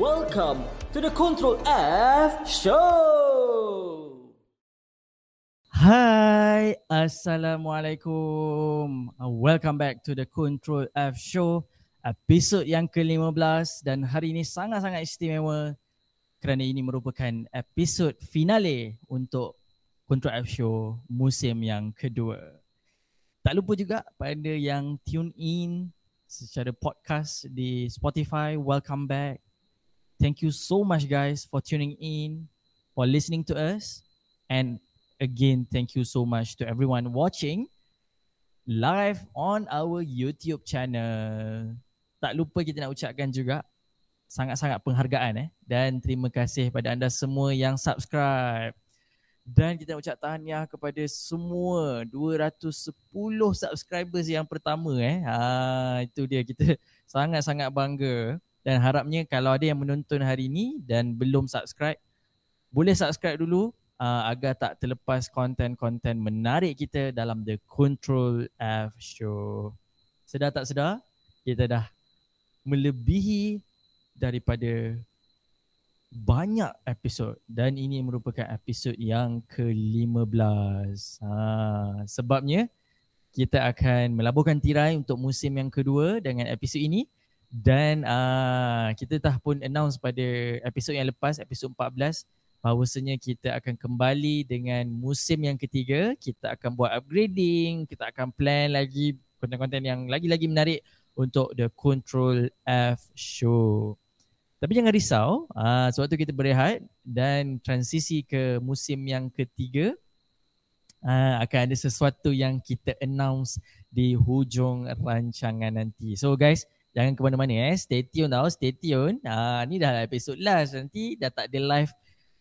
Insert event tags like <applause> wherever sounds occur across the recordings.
Welcome to the Control F Show. Hai, Assalamualaikum. Welcome back to the Control F Show, episod yang ke-15 dan hari ini sangat-sangat istimewa kerana ini merupakan episod finale untuk Control F Show musim yang kedua. Tak lupa juga pada yang tune in secara podcast di Spotify, welcome back. Thank you so much guys for tuning in, for listening to us and again thank you so much to everyone watching live on our YouTube channel. Tak lupa kita nak ucapkan juga sangat-sangat penghargaan eh dan terima kasih pada anda semua yang subscribe. Dan kita ucap tahniah kepada semua 210 subscribers yang pertama eh. Ha itu dia kita sangat-sangat bangga dan harapnya kalau ada yang menonton hari ini dan belum subscribe boleh subscribe dulu uh, agar tak terlepas konten-konten menarik kita dalam The Control F Show. Sedar tak sedar, kita dah melebihi daripada banyak episod dan ini merupakan episod yang ke-15. Ha, sebabnya kita akan melaburkan tirai untuk musim yang kedua dengan episod ini dan uh, kita dah pun announce pada episod yang lepas, episod 14 bahawasanya kita akan kembali dengan musim yang ketiga. Kita akan buat upgrading, kita akan plan lagi konten-konten yang lagi-lagi menarik untuk The Control F Show. Tapi jangan risau, uh, sewaktu kita berehat dan transisi ke musim yang ketiga, uh, akan ada sesuatu yang kita announce di hujung rancangan nanti. So guys, jangan ke mana-mana eh. Stay tune tau, stay tune. Uh, ni dah episode last nanti, dah tak ada live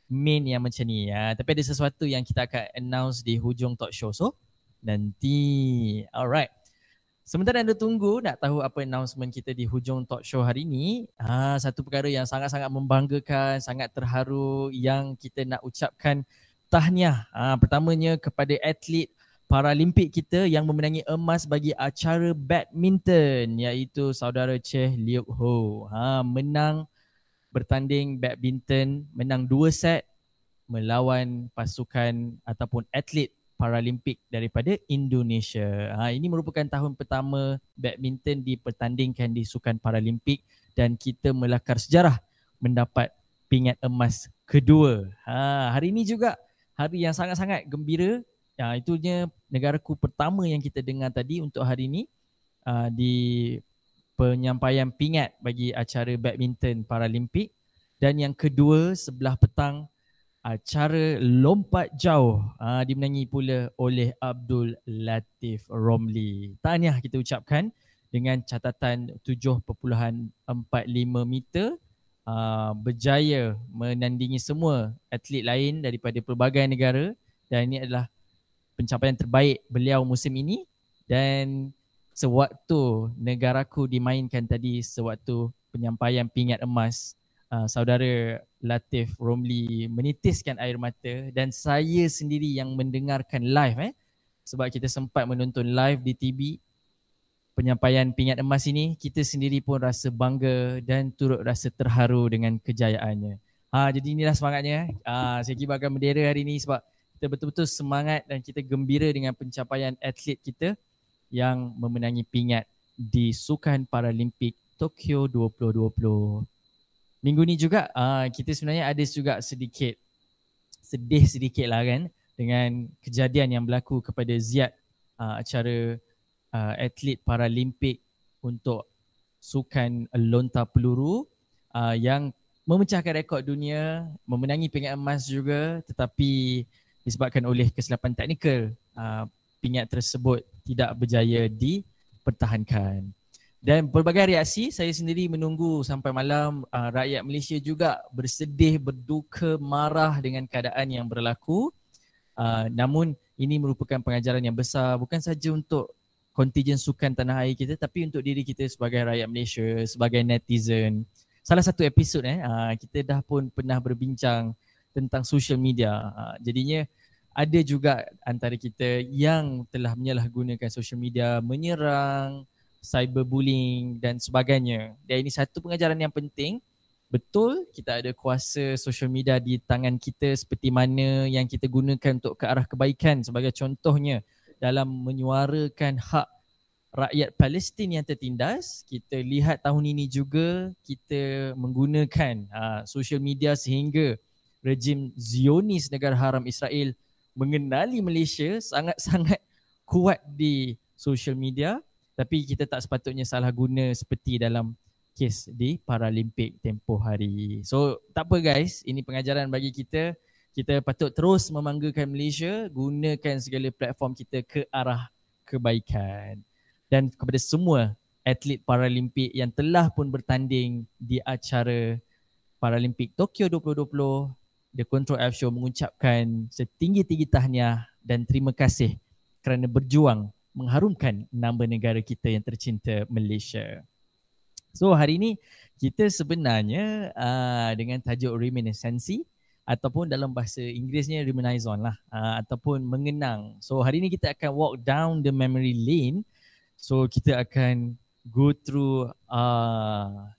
main yang macam ni. Uh, tapi ada sesuatu yang kita akan announce di hujung talk show. So, nanti. Alright. Sementara anda tunggu nak tahu apa announcement kita di hujung talk show hari ini, ha, satu perkara yang sangat-sangat membanggakan, sangat terharu yang kita nak ucapkan tahniah. Ha, pertamanya kepada atlet Paralimpik kita yang memenangi emas bagi acara badminton iaitu saudara Cheh Liuk Ho. Ha, menang bertanding badminton, menang dua set melawan pasukan ataupun atlet Paralimpik daripada Indonesia. Ha, ini merupakan tahun pertama badminton dipertandingkan di Sukan Paralimpik dan kita melakar sejarah mendapat pingat emas kedua. Ha, hari ini juga hari yang sangat-sangat gembira. Ha, itunya negaraku pertama yang kita dengar tadi untuk hari ini uh, di penyampaian pingat bagi acara badminton Paralimpik dan yang kedua sebelah petang acara lompat jauh uh, dimenangi pula oleh Abdul Latif Romli. Tahniah kita ucapkan dengan catatan 7.45 meter uh, berjaya menandingi semua atlet lain daripada pelbagai negara dan ini adalah pencapaian terbaik beliau musim ini dan sewaktu negaraku dimainkan tadi sewaktu penyampaian pingat emas uh, saudara Latif Romli menitiskan air mata dan saya sendiri yang mendengarkan live eh sebab kita sempat menonton live di TV penyampaian pingat emas ini kita sendiri pun rasa bangga dan turut rasa terharu dengan kejayaannya. Ha jadi inilah semangatnya. Ha saya kibarkan bendera hari ini sebab kita betul-betul semangat dan kita gembira dengan pencapaian atlet kita yang memenangi pingat di Sukan Paralimpik Tokyo 2020 minggu ni juga uh, kita sebenarnya ada juga sedikit sedih sedikit lah kan dengan kejadian yang berlaku kepada Ziad uh, acara uh, atlet Paralimpik untuk sukan lontar peluru uh, yang memecahkan rekod dunia memenangi pingat emas juga tetapi disebabkan oleh kesilapan teknikal uh, pingat tersebut tidak berjaya dipertahankan. Dan pelbagai reaksi saya sendiri menunggu sampai malam uh, rakyat Malaysia juga bersedih, berduka, marah dengan keadaan yang berlaku. Uh, namun ini merupakan pengajaran yang besar bukan saja untuk kontijen sukan tanah air kita tapi untuk diri kita sebagai rakyat Malaysia, sebagai netizen. Salah satu episod eh uh, kita dah pun pernah berbincang tentang social media. Uh, jadinya ada juga antara kita yang telah menyalahgunakan social media menyerang cyberbullying dan sebagainya. Dan ini satu pengajaran yang penting betul kita ada kuasa social media di tangan kita seperti mana yang kita gunakan untuk ke arah kebaikan sebagai contohnya dalam menyuarakan hak rakyat Palestin yang tertindas kita lihat tahun ini juga kita menggunakan uh, social media sehingga rejim Zionis negara haram Israel mengenali Malaysia sangat-sangat kuat di social media tapi kita tak sepatutnya salah guna seperti dalam kes di Paralimpik tempoh hari. So tak apa guys, ini pengajaran bagi kita. Kita patut terus memanggakan Malaysia, gunakan segala platform kita ke arah kebaikan. Dan kepada semua atlet Paralimpik yang telah pun bertanding di acara Paralimpik Tokyo 2020, The Control F Show mengucapkan setinggi-tinggi tahniah dan terima kasih kerana berjuang mengharumkan nama negara kita yang tercinta Malaysia. So hari ini kita sebenarnya uh, dengan tajuk reminiscency ataupun dalam bahasa Inggerisnya reminisce on lah uh, ataupun mengenang. So hari ini kita akan walk down the memory lane. So kita akan go through uh,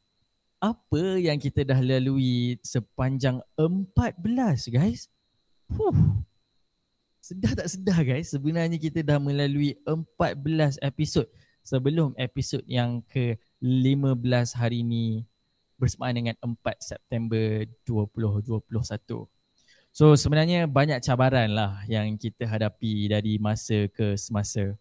apa yang kita dah lalui sepanjang 14 guys. Huh. Sedar tak sedar guys, sebenarnya kita dah melalui 14 episod sebelum episod yang ke-15 hari ini bersamaan dengan 4 September 2021. So sebenarnya banyak cabaran lah yang kita hadapi dari masa ke semasa.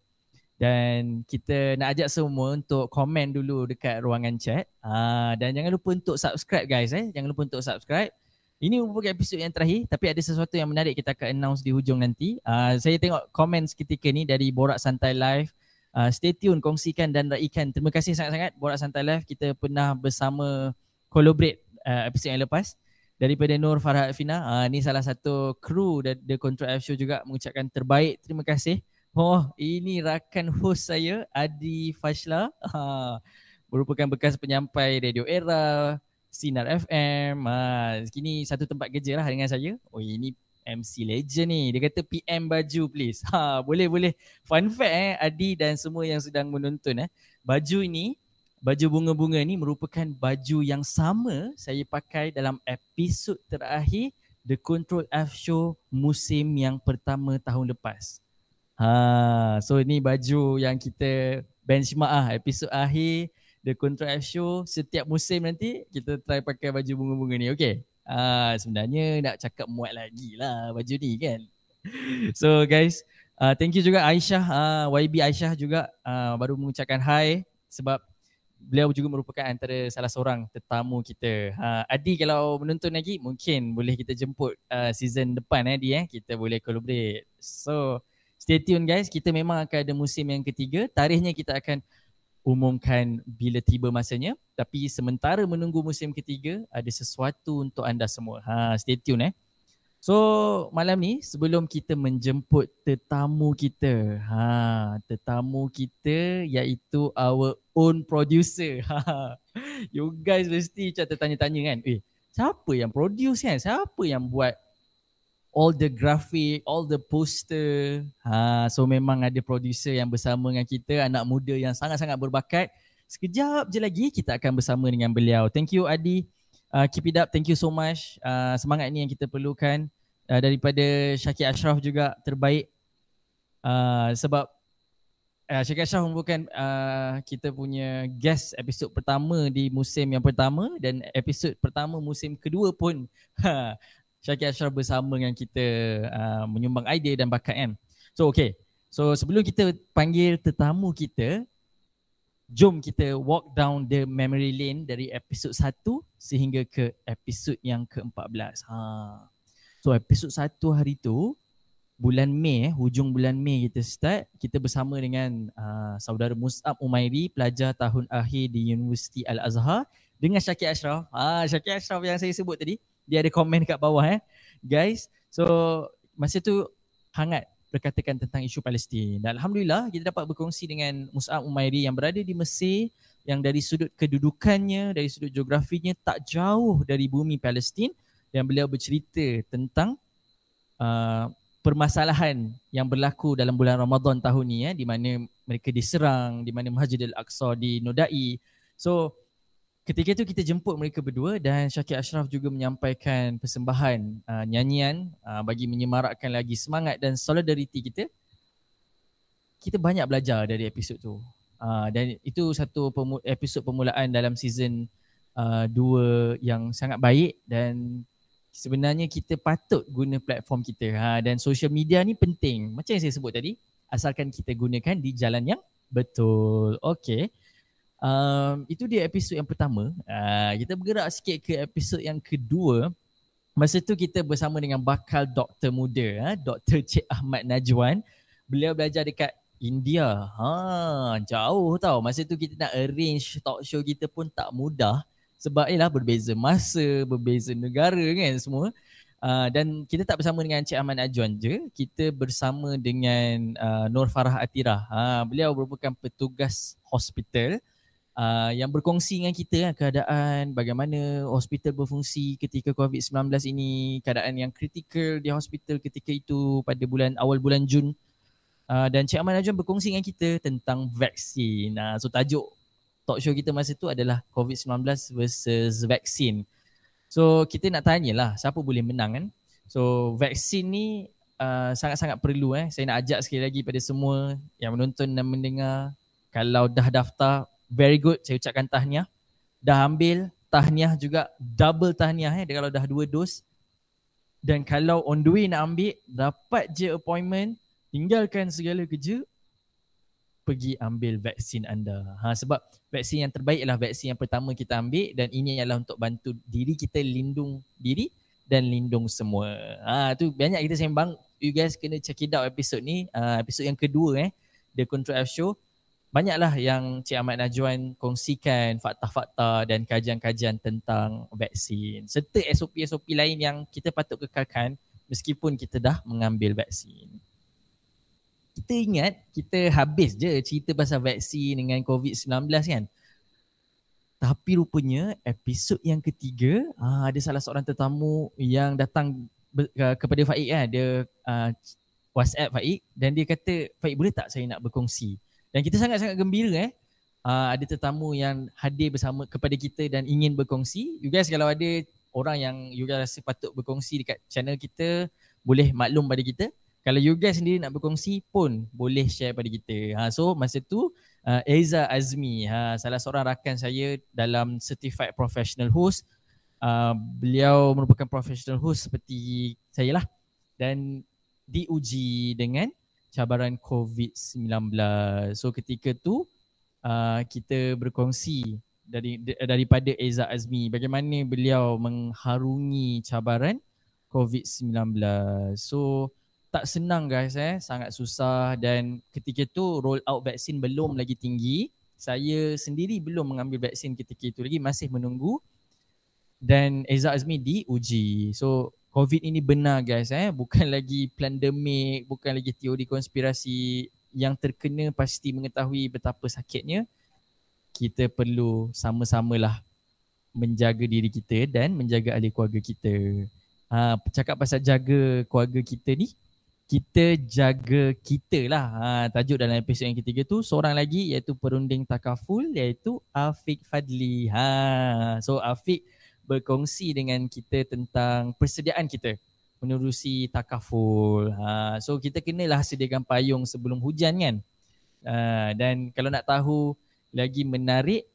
Dan kita nak ajak semua untuk komen dulu dekat ruangan chat. Uh, dan jangan lupa untuk subscribe guys eh. Jangan lupa untuk subscribe. Ini merupakan episod yang terakhir tapi ada sesuatu yang menarik kita akan announce di hujung nanti. Uh, saya tengok komen seketika ni dari Borak Santai Live. Uh, stay tune, kongsikan dan raikan. Terima kasih sangat-sangat Borak Santai Live. Kita pernah bersama collaborate uh, episod yang lepas. Daripada Nur Farhad Fina. Uh, ni salah satu kru The Control F Show juga mengucapkan terbaik. Terima kasih. Oh, ini rakan host saya Adi Fashla. Uh, merupakan bekas penyampai Radio Era, Sinar FM. Ha, kini satu tempat kerja lah dengan saya. Oh ini MC legend ni. Dia kata PM baju please. Ha, boleh boleh. Fun fact eh Adi dan semua yang sedang menonton eh. Baju ini, baju bunga-bunga ni merupakan baju yang sama saya pakai dalam episod terakhir The Control F Show musim yang pertama tahun lepas. Ha, so ini baju yang kita benchmark ah episod akhir The Control F Show setiap musim nanti kita try pakai baju bunga-bunga ni. Okay. Uh, sebenarnya nak cakap muat lagi lah baju ni kan. <laughs> So guys, uh, thank you juga Aisyah, uh, YB Aisyah juga uh, baru mengucapkan hi sebab beliau juga merupakan antara salah seorang tetamu kita. Uh, Adi kalau menonton lagi mungkin boleh kita jemput uh, season depan eh Adi eh. Kita boleh collaborate. So stay tune guys, kita memang akan ada musim yang ketiga. Tarikhnya kita akan umumkan bila tiba masanya tapi sementara menunggu musim ketiga ada sesuatu untuk anda semua. Ha stay tune eh. So malam ni sebelum kita menjemput tetamu kita, ha tetamu kita iaitu our own producer. <laughs> Ha you guys mesti macam tertanya-tanya kan, eh siapa yang produce kan? Siapa yang buat all the graphic, all the poster. Ha, so memang ada producer yang bersama dengan kita, anak muda yang sangat-sangat berbakat. Sekejap je lagi kita akan bersama dengan beliau. Thank you Adi. Uh, keep it up. Thank you so much. Uh, semangat ni yang kita perlukan. Uh, daripada Syakir Ashraf juga terbaik. Uh, sebab uh, Syakir Ashraf merupakan uh, kita punya guest episod pertama di musim yang pertama dan episod pertama musim kedua pun <laughs> Syakir Ashraf bersama dengan kita uh, menyumbang idea dan bakat kan. So okay. So sebelum kita panggil tetamu kita, jom kita walk down the memory lane dari episod 1 sehingga ke episod yang ke-14. Ha. So episod 1 hari tu, bulan Mei, eh, hujung bulan Mei kita start, kita bersama dengan uh, saudara Mus'ab Umairi, pelajar tahun akhir di Universiti Al-Azhar dengan Syakir Ashraf. Ah, Syakir Ashraf yang saya sebut tadi dia ada komen kat bawah eh. Guys, so masa tu hangat berkatakan tentang isu Palestin. Dan Alhamdulillah kita dapat berkongsi dengan Mus'ab Umairi yang berada di Mesir yang dari sudut kedudukannya, dari sudut geografinya tak jauh dari bumi Palestin dan beliau bercerita tentang uh, permasalahan yang berlaku dalam bulan Ramadan tahun ni eh, di mana mereka diserang, di mana Masjid Al-Aqsa dinodai. So ketika itu kita jemput mereka berdua dan Syakir Ashraf juga menyampaikan persembahan uh, nyanyian uh, bagi menyemarakkan lagi semangat dan solidariti kita. Kita banyak belajar dari episod tu. Uh, dan itu satu pemu- episod permulaan dalam season uh, dua yang sangat baik dan sebenarnya kita patut guna platform kita ha, dan social media ni penting. Macam yang saya sebut tadi, asalkan kita gunakan di jalan yang betul. Okay um, itu dia episod yang pertama. Uh, kita bergerak sikit ke episod yang kedua. Masa tu kita bersama dengan bakal doktor muda, ha, Dr. Cik Ahmad Najwan. Beliau belajar dekat India. Ha, jauh tau. Masa tu kita nak arrange talk show kita pun tak mudah. Sebab ialah berbeza masa, berbeza negara kan semua. Uh, dan kita tak bersama dengan Cik Ahmad Najwan je. Kita bersama dengan uh, Nur Farah Atira. Ha, beliau merupakan petugas hospital uh, yang berkongsi dengan kita kan, keadaan bagaimana hospital berfungsi ketika COVID-19 ini, keadaan yang kritikal di hospital ketika itu pada bulan awal bulan Jun. Uh, dan Cik Aman Najwan berkongsi dengan kita tentang vaksin. Uh, so tajuk talk show kita masa tu adalah COVID-19 versus vaksin. So kita nak tanyalah siapa boleh menang kan. So vaksin ni uh, sangat-sangat perlu eh. Saya nak ajak sekali lagi pada semua yang menonton dan mendengar kalau dah daftar very good. Saya ucapkan tahniah. Dah ambil tahniah juga. Double tahniah eh. Kalau dah dua dos. Dan kalau on the way nak ambil dapat je appointment. Tinggalkan segala kerja. Pergi ambil vaksin anda. Ha sebab vaksin yang terbaik adalah vaksin yang pertama kita ambil. Dan ini adalah untuk bantu diri kita lindung diri dan lindung semua. Ha tu banyak kita sembang. You guys kena check it out episod ni. Uh, episod yang kedua eh. The control F show banyaklah yang Cik Ahmad Najwan kongsikan fakta-fakta dan kajian-kajian tentang vaksin serta SOP-SOP lain yang kita patut kekalkan meskipun kita dah mengambil vaksin. Kita ingat kita habis je cerita pasal vaksin dengan COVID-19 kan. Tapi rupanya episod yang ketiga ah, ada salah seorang tetamu yang datang kepada Faik kan. Dia uh, WhatsApp Faik dan dia kata Faik boleh tak saya nak berkongsi dan kita sangat-sangat gembira eh uh, ada tetamu yang hadir bersama kepada kita dan ingin berkongsi. You guys kalau ada orang yang you guys rasa patut berkongsi dekat channel kita, boleh maklum pada kita. Kalau you guys sendiri nak berkongsi pun boleh share pada kita. Ha, so masa tu uh, Eza Azmi, ha, salah seorang rakan saya dalam Certified Professional Host. Uh, beliau merupakan professional host seperti saya lah. Dan diuji dengan cabaran COVID-19. So ketika tu uh, kita berkongsi dari daripada Eza Azmi bagaimana beliau mengharungi cabaran COVID-19. So tak senang guys eh, sangat susah dan ketika tu roll out vaksin belum lagi tinggi. Saya sendiri belum mengambil vaksin ketika itu lagi masih menunggu dan Eza Azmi diuji. So COVID ini benar guys eh bukan <laughs> lagi pandemik bukan lagi teori konspirasi yang terkena pasti mengetahui betapa sakitnya kita perlu sama-samalah menjaga diri kita dan menjaga ahli keluarga kita. Ha, cakap pasal jaga keluarga kita ni, kita jaga kita lah. Ha, tajuk dalam episod yang ketiga tu, seorang lagi iaitu perunding takaful iaitu Afiq Fadli. Ha, so Afiq berkongsi dengan kita tentang persediaan kita menerusi takaful. Ha, so kita kenalah sediakan payung sebelum hujan kan. Ha, dan kalau nak tahu lagi menarik,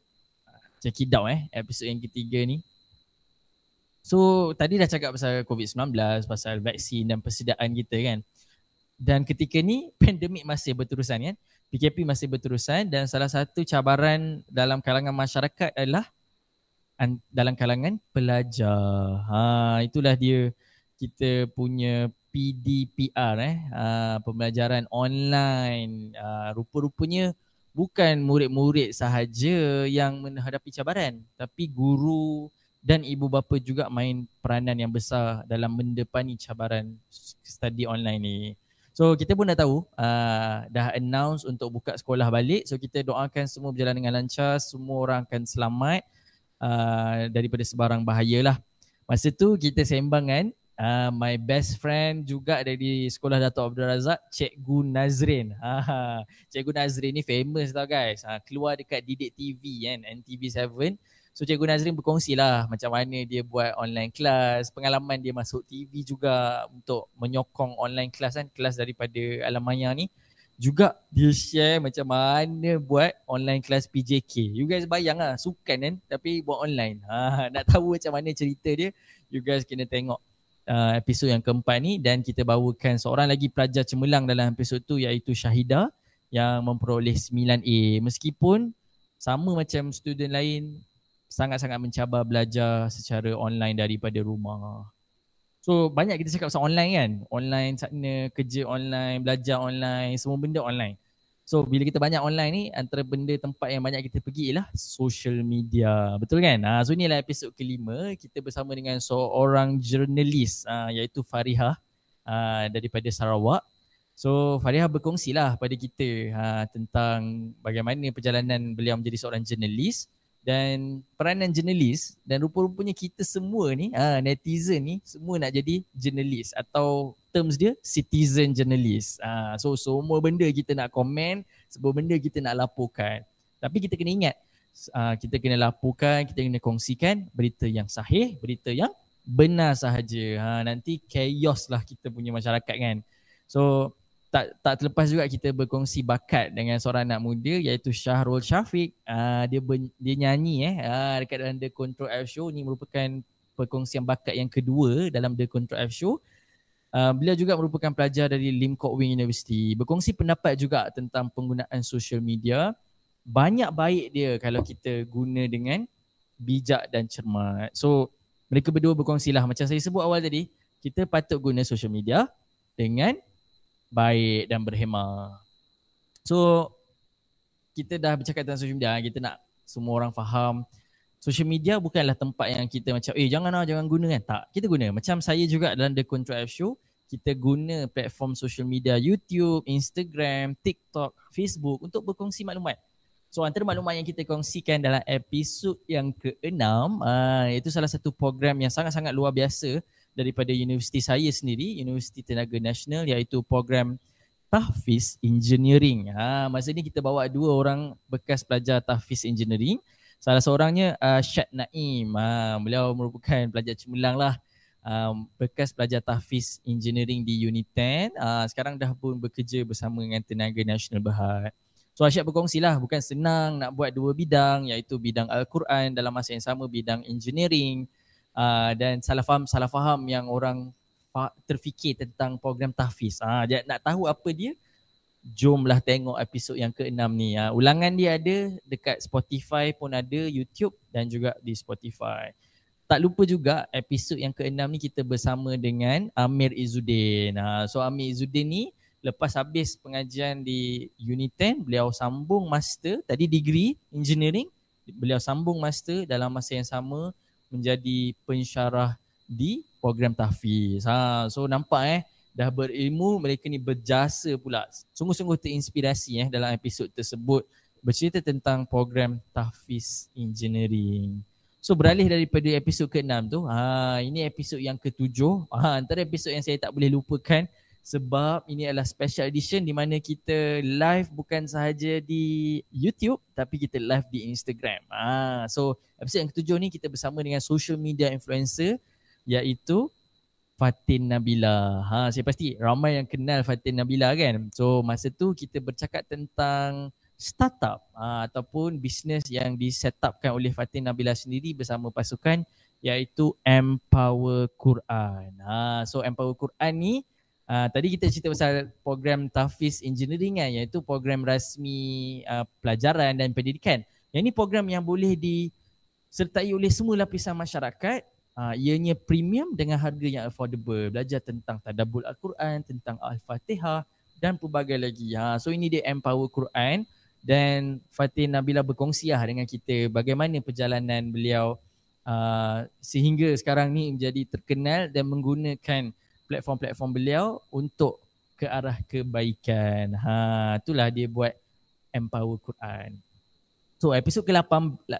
check it out eh episod yang ketiga ni. So tadi dah cakap pasal COVID-19, pasal vaksin dan persediaan kita kan. Dan ketika ni <laughs> pandemik masih berterusan kan. PKP masih berterusan dan salah satu cabaran dalam kalangan masyarakat adalah dalam kalangan pelajar. Ha itulah dia kita punya PDPR eh ha, pembelajaran online. Ha, rupa-rupanya bukan murid-murid sahaja yang menghadapi cabaran tapi guru dan ibu bapa juga main peranan yang besar dalam mendepani cabaran study online ni. So kita pun dah tahu uh, dah announce untuk buka sekolah balik. So kita doakan semua berjalan dengan lancar, semua orang akan selamat uh, daripada sebarang bahaya lah. Masa tu kita sembang kan uh, my best friend juga dari sekolah Dato' Abdul Razak, Cikgu Nazrin. <laughs> Uh, Cikgu Nazrin ni famous tau guys. Uh, keluar dekat Didik TV kan, NTV7. So Cikgu Nazrin berkongsi lah macam mana dia buat online class, pengalaman dia masuk TV juga untuk menyokong online class kan, kelas daripada Alam Maya ni. Juga dia share macam mana buat online class PJK. You guys bayang lah, sukan kan tapi buat online. Ha, <laughs> nak tahu macam mana cerita dia, you guys kena tengok uh, episod yang keempat ni dan kita bawakan seorang lagi pelajar cemerlang dalam episod tu iaitu Syahida yang memperoleh 9A. Meskipun sama macam student lain sangat-sangat mencabar belajar secara online daripada rumah. So banyak kita cakap pasal online kan. Online sana, kerja online, belajar online, semua benda online. So bila kita banyak online ni antara benda tempat yang banyak kita pergi ialah social media. Betul kan? Ha, so inilah episod kelima. Kita bersama dengan seorang jurnalis uh, iaitu Fariha uh, daripada Sarawak. So Fariha berkongsi lah pada kita uh, tentang bagaimana perjalanan beliau menjadi seorang jurnalis dan peranan jurnalis dan rupa-rupanya kita semua ni ha, netizen ni semua nak jadi jurnalis atau terms dia citizen journalist. Ha, so semua benda kita nak komen, semua benda kita nak laporkan. Tapi kita kena ingat ha, kita kena laporkan, kita kena kongsikan berita yang sahih, berita yang benar sahaja. Ha, nanti chaos lah kita punya masyarakat kan. So tak tak terlepas juga kita berkongsi bakat dengan seorang anak muda iaitu Syahrul Syafiq. Uh, dia ber, dia nyanyi eh uh, dekat dalam The Control F Show ni merupakan perkongsian bakat yang kedua dalam The Control F Show. Uh, beliau juga merupakan pelajar dari Lim Kok Wing University. Berkongsi pendapat juga tentang penggunaan social media. Banyak baik dia kalau kita guna dengan bijak dan cermat. So mereka berdua berkongsilah macam saya sebut awal tadi, kita patut guna social media dengan baik dan berhemah. So kita dah bercakap tentang social media, kita nak semua orang faham social media bukanlah tempat yang kita macam eh janganlah jangan guna kan. Tak, kita guna. Macam saya juga dalam The Control F Show, kita guna platform social media YouTube, Instagram, TikTok, Facebook untuk berkongsi maklumat. So antara maklumat yang kita kongsikan dalam episod yang ke-6 uh, itu salah satu program yang sangat-sangat luar biasa daripada universiti saya sendiri, Universiti Tenaga Nasional iaitu program Tahfiz Engineering. Ha, masa ni kita bawa dua orang bekas pelajar Tahfiz Engineering. Salah seorangnya uh, Syed Naim. Ha, beliau merupakan pelajar cemerlang lah. Um, bekas pelajar Tahfiz Engineering di Unit 10. Uh, sekarang dah pun bekerja bersama dengan Tenaga Nasional Berhad. So Asyad berkongsi lah bukan senang nak buat dua bidang iaitu bidang Al-Quran dalam masa yang sama bidang engineering uh, dan salah faham salah faham yang orang terfikir tentang program tahfiz. Ah uh, nak tahu apa dia? Jomlah tengok episod yang ke-6 ni. Uh, ulangan dia ada dekat Spotify pun ada, YouTube dan juga di Spotify. Tak lupa juga episod yang ke-6 ni kita bersama dengan Amir Izzuddin. Uh, so Amir Izzuddin ni lepas habis pengajian di Unit 10, beliau sambung master, tadi degree engineering, beliau sambung master dalam masa yang sama menjadi pensyarah di program tahfiz. Ha, so nampak eh dah berilmu mereka ni berjasa pula. Sungguh-sungguh terinspirasi eh dalam episod tersebut bercerita tentang program tahfiz engineering. So beralih daripada episod ke-6 tu, ha, ini episod yang ke-7. Ha, antara episod yang saya tak boleh lupakan sebab ini adalah special edition di mana kita live bukan sahaja di YouTube tapi kita live di Instagram. Ah, so episod yang ketujuh ni kita bersama dengan social media influencer iaitu Fatin Nabila. Ha, saya pasti ramai yang kenal Fatin Nabila kan. So masa tu kita bercakap tentang startup ha, ataupun bisnes yang disetupkan oleh Fatin Nabila sendiri bersama pasukan iaitu Empower Quran. Ha, so Empower Quran ni Uh, tadi kita cerita pasal program Tafiz Engineering kan iaitu program rasmi uh, pelajaran dan pendidikan. Yang ini program yang boleh disertai oleh semua lapisan masyarakat. Uh, ianya premium dengan harga yang affordable. Belajar tentang tadabbur Al-Quran, tentang Al-Fatihah dan pelbagai lagi. Ha, so ini dia Empower Quran dan Fatih Nabila berkongsi lah dengan kita bagaimana perjalanan beliau uh, sehingga sekarang ni menjadi terkenal dan menggunakan platform-platform beliau untuk ke arah kebaikan. Ha, itulah dia buat Empower Quran. So episod ke-8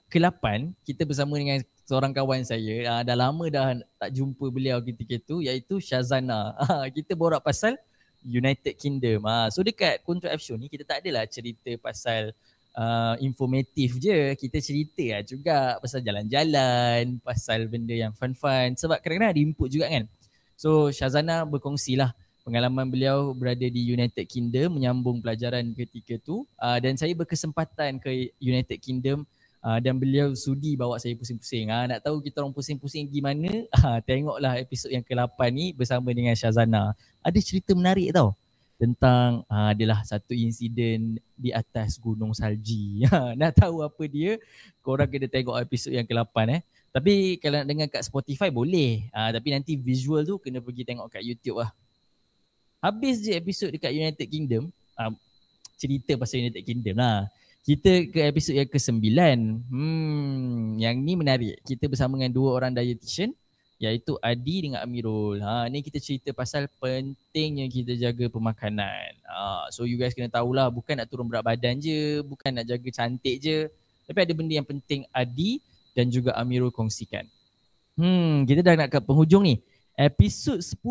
ke-8 kita bersama dengan seorang kawan saya. Ha, dah lama dah tak jumpa beliau ketika itu iaitu Shazana. Ha, kita borak pasal United Kingdom. Ha, so dekat Control F Show ni kita tak adalah cerita pasal uh, informatif je. Kita cerita lah juga pasal jalan-jalan, pasal benda yang fun-fun. Sebab kadang-kadang ada input juga kan. So Syazana berkongsi lah pengalaman beliau berada di United Kingdom menyambung pelajaran ketika tu. Uh, dan saya berkesempatan ke United Kingdom uh, dan beliau sudi bawa saya pusing-pusing. Uh, nak tahu kita orang pusing-pusing gimana? Uh, tengoklah episod yang ke-8 ni bersama dengan Syazana. Ada cerita menarik tau tentang uh, adalah satu insiden di atas gunung salji. <laughs> nak tahu apa dia? Korang kena tengok episod yang ke-8 eh. Tapi kalau nak dengar kat Spotify boleh. Uh, tapi nanti visual tu kena pergi tengok kat YouTube lah. Habis je episod dekat United Kingdom. Uh, cerita pasal United Kingdom lah. Kita ke episod yang ke-9. Hmm, yang ni menarik. Kita bersama dengan dua orang dietitian iaitu Adi dengan Amirul. Ha ni kita cerita pasal pentingnya kita jaga pemakanan. Ha so you guys kena tahulah bukan nak turun berat badan je, bukan nak jaga cantik je, tapi ada benda yang penting Adi dan juga Amirul kongsikan. Hmm kita dah nak ke penghujung ni. Episod 10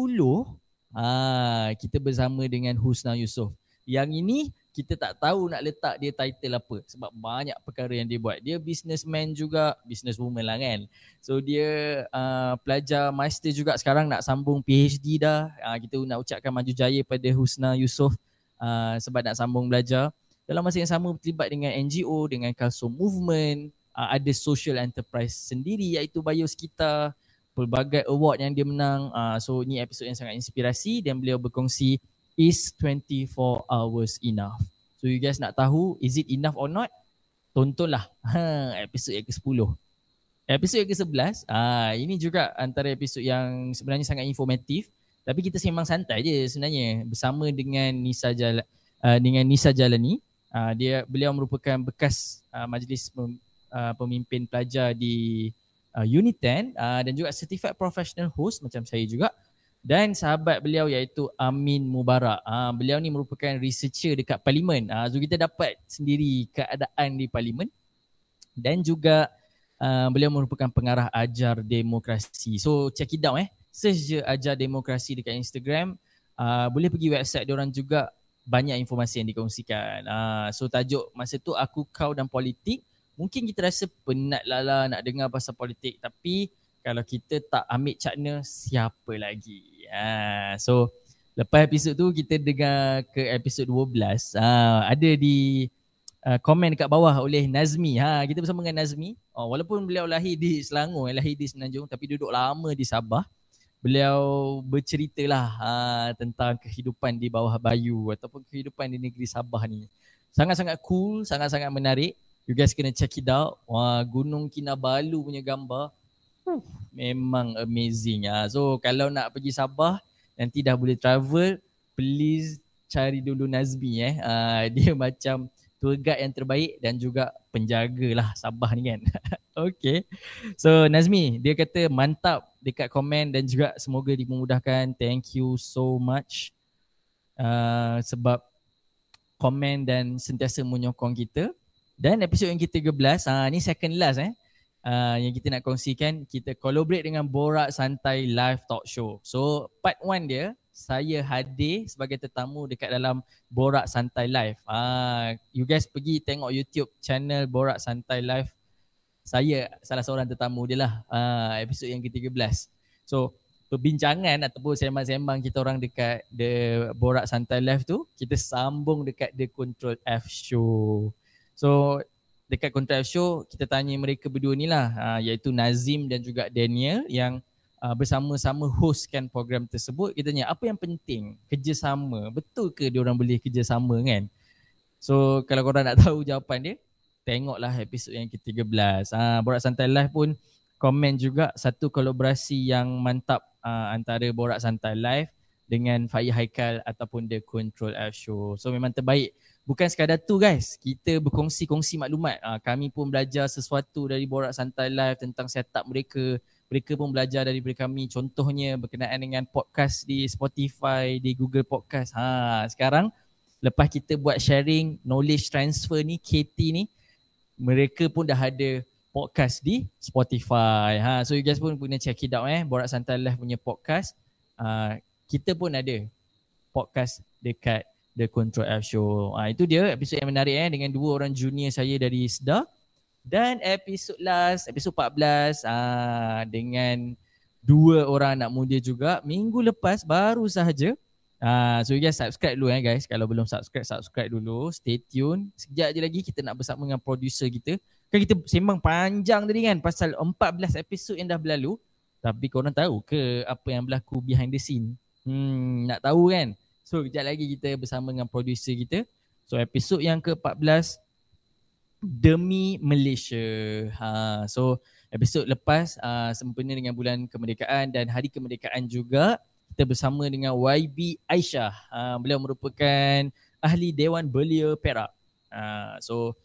ah kita bersama dengan Husna Yusof. Yang ini kita tak tahu nak letak dia title apa sebab banyak perkara yang dia buat. Dia businessman juga, businesswoman lah kan. So dia uh, pelajar master juga sekarang nak sambung PhD dah. Uh, kita nak ucapkan maju jaya pada Husna Yusof uh, sebab nak sambung belajar. Dalam masa yang sama terlibat dengan NGO, dengan Kalso Movement, uh, ada social enterprise sendiri iaitu Bioskita, pelbagai award yang dia menang. Uh, so ni episod yang sangat inspirasi dan beliau berkongsi is 24 hours enough? So you guys nak tahu is it enough or not? Tontonlah ha, episod yang ke-10. Episod yang ke-11, ah, ini juga antara episod yang sebenarnya sangat informatif. Tapi kita sembang santai je sebenarnya bersama dengan Nisa Jala, uh, dengan Nisa Jalani. Uh, dia beliau merupakan bekas uh, majlis uh, pemimpin pelajar di uh, Unit 10 uh, dan juga certified professional host macam saya juga dan sahabat beliau iaitu Amin Mubarak. Ha, beliau ni merupakan researcher dekat parlimen. Ha, so kita dapat sendiri keadaan di parlimen. Dan juga uh, beliau merupakan pengarah ajar demokrasi. So check it out eh. Search je ajar demokrasi dekat Instagram. Uh, boleh pergi website diorang juga banyak informasi yang dikongsikan. Uh, so tajuk masa tu aku kau dan politik. Mungkin kita rasa penat lah, lah nak dengar pasal politik. Tapi kalau kita tak ambil cakna siapa lagi? Ha, so lepas episod tu kita dengar ke episod 12. Ha, ada di uh, komen dekat bawah oleh Nazmi. Ha, kita bersama dengan Nazmi. Oh, walaupun beliau lahir di Selangor, lahir di Semenanjung tapi duduk lama di Sabah. Beliau berceritalah ha, tentang kehidupan di bawah bayu ataupun kehidupan di negeri Sabah ni. Sangat-sangat cool, sangat-sangat menarik. You guys kena check it out. Wah, Gunung Kinabalu punya gambar memang amazing ah. So kalau nak pergi Sabah nanti dah boleh travel, please cari dulu Nazmi eh. Uh, <laughs> dia macam tour guide yang terbaik dan juga penjaga lah Sabah ni kan. <laughs> okay. So Nazmi dia kata mantap dekat komen dan juga semoga dimudahkan. Thank you so much. Uh, sebab komen dan sentiasa menyokong kita. Dan episod yang ke-13, uh, ni second last eh uh, yang kita nak kongsikan kita collaborate dengan Borak Santai Live Talk Show. So part one dia saya hadir sebagai tetamu dekat dalam Borak Santai Live. Ah uh, you guys pergi tengok YouTube channel Borak Santai Live. Saya salah seorang tetamu dia lah uh, episod yang ke-13. So perbincangan ataupun sembang-sembang kita orang dekat The Borak Santai Live tu kita sambung dekat The Control F Show. So dekat kontrak show kita tanya mereka berdua ni lah uh, iaitu Nazim dan juga Daniel yang uh, bersama-sama hostkan program tersebut. Kita tanya apa yang penting? Kerjasama. Betul ke dia orang boleh kerjasama kan? So kalau korang nak tahu jawapan dia tengoklah episod yang ke-13 uh, Borak Santai Live pun komen juga satu kolaborasi yang mantap uh, antara Borak Santai Live dengan Faiz Haikal ataupun The Control F Show. So memang terbaik bukan sekadar tu guys. Kita berkongsi-kongsi maklumat. Uh, kami pun belajar sesuatu dari Borak Santai Live tentang setup mereka. Mereka pun belajar dari kami. Contohnya berkenaan dengan podcast di Spotify di Google Podcast. Ha sekarang lepas kita buat sharing knowledge transfer ni KT ni mereka pun dah ada podcast di Spotify. Ha so you guys pun kena check it out eh. Borak Santai Live punya podcast. Uh, kita pun ada podcast dekat The Control F Show. Ah itu dia episod yang menarik eh dengan dua orang junior saya dari SDA dan episod last episod 14 ah dengan dua orang anak muda juga minggu lepas baru sahaja Ah, so you guys subscribe dulu eh guys. Kalau belum subscribe, subscribe dulu. Stay tune. Sekejap je lagi kita nak bersama dengan producer kita. Kan kita sembang panjang tadi kan pasal 14 episod yang dah berlalu. Tapi korang tahu ke apa yang berlaku behind the scene? Hmm, nak tahu kan? So kejap lagi kita bersama dengan producer kita. So episod yang ke-14 Demi Malaysia. Ha, so episod lepas uh, sempena dengan bulan kemerdekaan dan hari kemerdekaan juga kita bersama dengan YB Aisyah. Uh, beliau merupakan ahli Dewan Belia Perak. Uh, so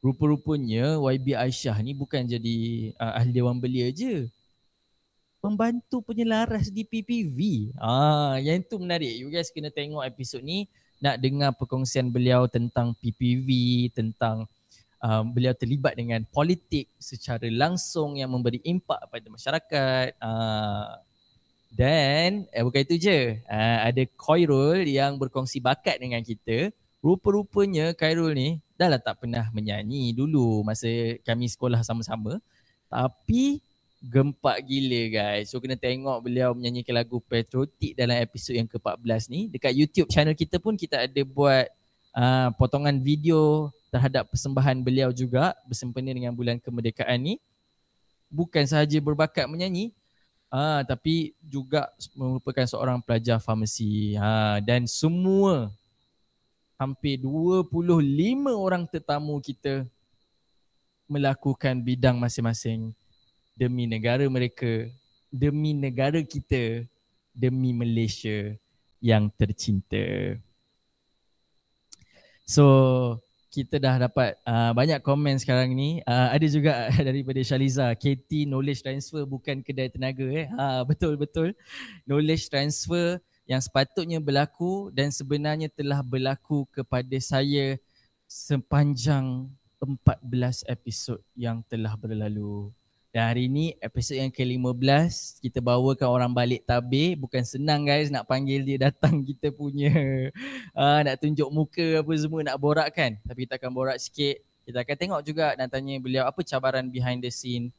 rupa-rupanya YB Aisyah ni bukan jadi uh, ahli Dewan Belia je. Pembantu penyelaras di PPV. Ah, yang tu menarik. You guys kena tengok episod ni nak dengar perkongsian beliau tentang PPV, tentang um, beliau terlibat dengan politik secara langsung yang memberi impak pada masyarakat. Uh, dan eh, bukan itu je. Uh, ada Khairul yang berkongsi bakat dengan kita. Rupa-rupanya Khairul ni dah lah tak pernah menyanyi dulu masa kami sekolah sama-sama. Tapi gempak gila guys. So kena tengok beliau menyanyikan lagu Patriotic dalam episod yang ke-14 ni. Dekat YouTube channel kita pun kita ada buat uh, potongan video terhadap persembahan beliau juga bersempena dengan bulan kemerdekaan ni. Bukan sahaja berbakat menyanyi, Ah, tapi juga merupakan seorang pelajar farmasi. Ha, dan semua hampir 25 orang tetamu kita melakukan bidang masing-masing demi negara mereka, demi negara kita, demi Malaysia yang tercinta. So, kita dah dapat uh, banyak komen sekarang ni. Uh, ada juga <laughs> daripada Shaliza, KT knowledge transfer bukan kedai tenaga eh. Ha betul betul. Knowledge transfer yang sepatutnya berlaku dan sebenarnya telah berlaku kepada saya sepanjang 14 episod yang telah berlalu. Dan hari ni episod yang ke-15 kita bawakan orang balik tabir. Bukan senang guys nak panggil dia datang <laughs> kita punya uh, nak tunjuk muka apa semua nak borak kan. Tapi kita akan borak sikit. Kita akan tengok juga dan tanya beliau apa cabaran behind the scene.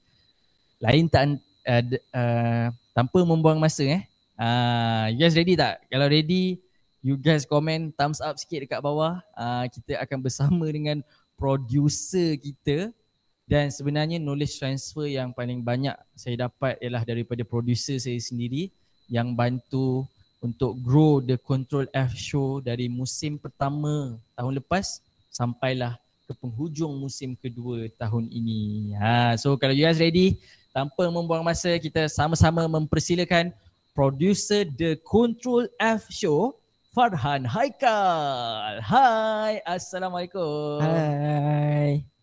Lain tak uh, uh, tanpa membuang masa eh. Uh, you guys ready tak? Kalau ready you guys komen thumbs up sikit dekat bawah. Uh, kita akan bersama dengan producer kita dan sebenarnya knowledge transfer yang paling banyak saya dapat ialah daripada producer saya sendiri yang bantu untuk grow the Control F show dari musim pertama tahun lepas sampailah ke penghujung musim kedua tahun ini. Ha, so kalau you guys ready, tanpa membuang masa kita sama-sama mempersilakan producer the Control F show Farhan Haikal. Hai, Assalamualaikum. Hai.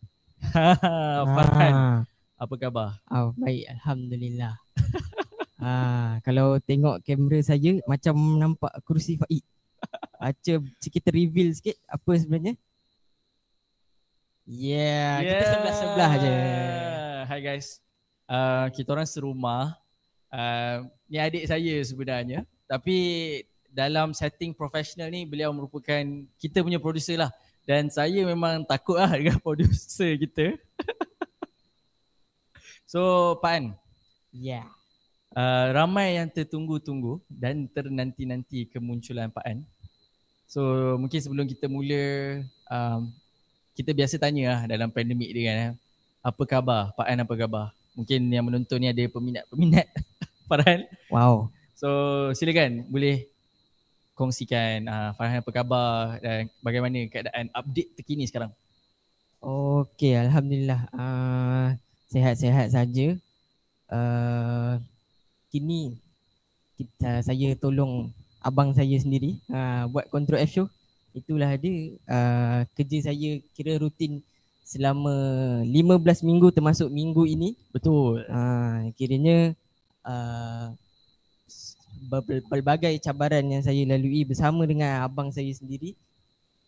<laughs> Farhan, ah. apa khabar? Oh, baik, Alhamdulillah. <laughs> ah, kalau tengok kamera saya macam nampak kerusi Faid. Baca kita reveal sikit apa sebenarnya. Yeah, yeah. kita sebelah-sebelah je. Hai guys. Uh, kita orang serumah. Uh, ni adik saya sebenarnya. Tapi dalam setting profesional ni beliau merupakan kita punya producer lah. Dan saya memang takut lah dengan <laughs> producer kita. so, Pan. Yeah. Uh, ramai yang tertunggu-tunggu dan ternanti-nanti kemunculan Pak An. So, mungkin sebelum kita mula, um, kita biasa tanya lah dalam pandemik ni kan. Eh. Apa khabar? Pak An apa khabar? Mungkin yang menonton ni ada peminat-peminat <laughs> Farhan. Wow. So, silakan boleh kongsikan uh, Farhan apa khabar dan bagaimana keadaan update terkini sekarang? Okey, alhamdulillah. Uh, sehat-sehat saja. Uh, kini kita saya tolong abang saya sendiri uh, buat control F show. Itulah dia uh, kerja saya kira rutin selama 15 minggu termasuk minggu ini. Betul. Uh, kiranya uh, berbagai cabaran yang saya lalui bersama dengan abang saya sendiri.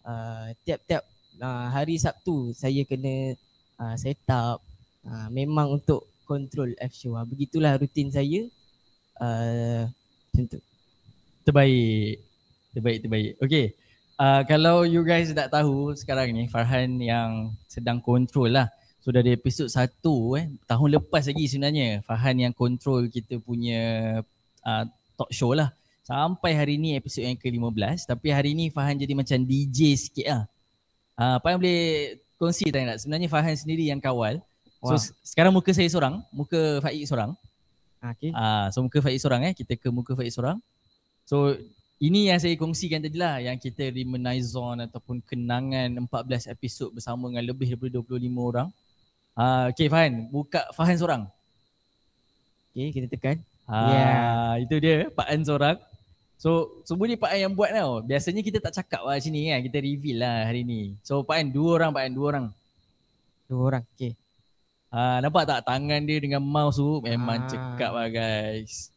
Uh, tiap-tiap uh, hari Sabtu saya kena uh, set up uh, memang untuk control F show. Begitulah rutin saya. Uh, Terbaik. Terbaik, terbaik. Okay. uh, kalau you guys tak tahu sekarang ni Farhan yang sedang kontrol lah. So dari episod 1 eh tahun lepas lagi sebenarnya Farhan yang kontrol kita punya uh, talk show lah. Sampai hari ni episod yang ke-15 tapi hari ni Farhan jadi macam DJ sikit lah. Uh, apa yang boleh kongsi tak nak? Sebenarnya Farhan sendiri yang kawal. So wow. sekarang muka saya seorang, muka Faik seorang. Okay. Ah, uh, so muka Faik seorang eh, kita ke muka Faik seorang. So ini yang saya kongsikan tadi lah yang kita reminisce on ataupun kenangan 14 episod bersama dengan lebih daripada 25 orang. Ah, uh, okay Fahan, buka Fahan seorang. Okay, kita tekan. Ah, yeah. itu dia Pak An seorang. So, semua ni Pak An yang buat tau. Biasanya kita tak cakap lah sini kan. Kita reveal lah hari ni. So, Pak An, dua orang Pak An, dua orang. Dua orang, okay. Ah, nampak tak tangan dia dengan mouse tu memang ah. cekap lah guys.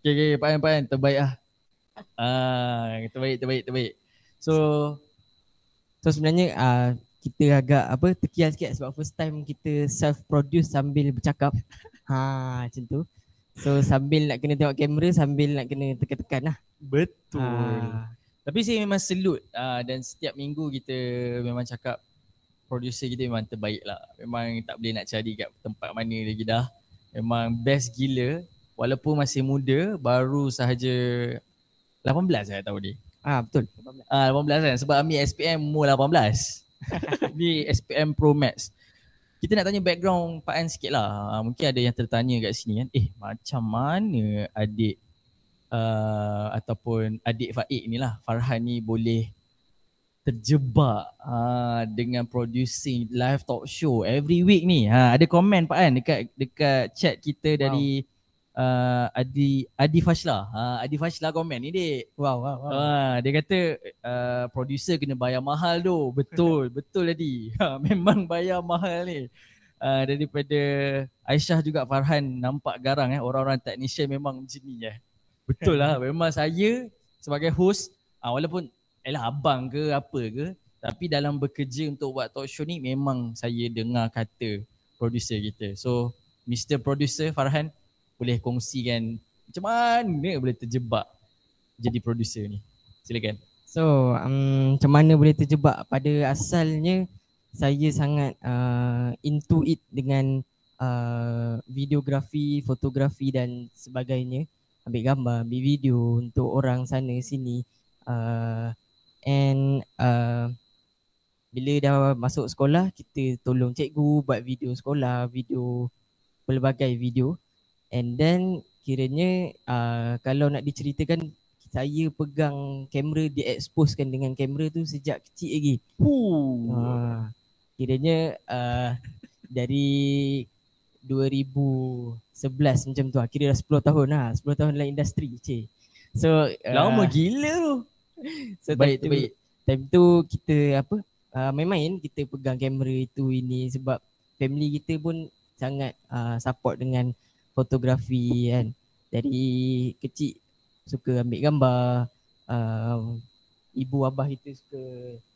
Okay, okay, Pak An, Pak An, terbaik lah. Ah, terbaik, terbaik, terbaik. So, so sebenarnya uh, kita agak apa terkial sikit sebab first time kita self produce sambil bercakap. <laughs> ha, macam tu. So sambil nak kena tengok kamera sambil nak kena tekan-tekan lah. Betul. Ha. Tapi saya memang selut uh, dan setiap minggu kita memang cakap producer kita memang terbaik lah. Memang tak boleh nak cari kat tempat mana lagi dah. Memang best gila. Walaupun masih muda, baru sahaja 18 saya tahu dia. Ah betul. Ah 18 kan sebab ambil SPM umur 18. Ni SPM Pro Max. Kita nak tanya background Pak An sikit lah. Mungkin ada yang tertanya kat sini kan. Eh macam mana adik uh, ataupun adik Faik ni lah Farhan ni boleh terjebak uh, dengan producing live talk show every week ni. Ha, ada komen Pak An dekat dekat chat kita dari uh, Adi Adi Fashla. Ha, Adi Fashla komen ni dek. Wow, wow, wow. Ha, dia kata uh, producer kena bayar mahal tu. Betul, <laughs> betul Adi. Ha, memang bayar mahal ni. Uh, daripada Aisyah juga Farhan nampak garang eh orang-orang technician memang macam ni eh. Betul lah <laughs> memang saya sebagai host uh, walaupun Elah abang ke apa ke Tapi dalam bekerja untuk buat talk show ni Memang saya dengar kata producer kita So Mr. Producer Farhan Boleh kongsikan Macam mana boleh terjebak Jadi producer ni? Silakan. So um, macam mana boleh terjebak? Pada asalnya Saya sangat uh, into it dengan uh, Videografi, fotografi dan sebagainya. Ambil gambar, ambil video untuk orang sana sini. Uh, and uh, bila dah masuk sekolah kita tolong cikgu buat video sekolah video pelbagai video and then kiranya uh, kalau nak diceritakan saya pegang kamera diexposekan dengan kamera tu sejak kecil lagi. Uh, kiranya uh, dari 2011 macam tu. Kira dah 10 tahun lah. 10 tahun dalam industri. Cik. So, uh, Lama gila tu. <laughs> so baik tu baik. Time tu kita apa uh, main-main kita pegang kamera itu ini sebab family kita pun sangat uh, support dengan fotografi kan. Dari kecil suka ambil gambar. Uh, ibu abah kita suka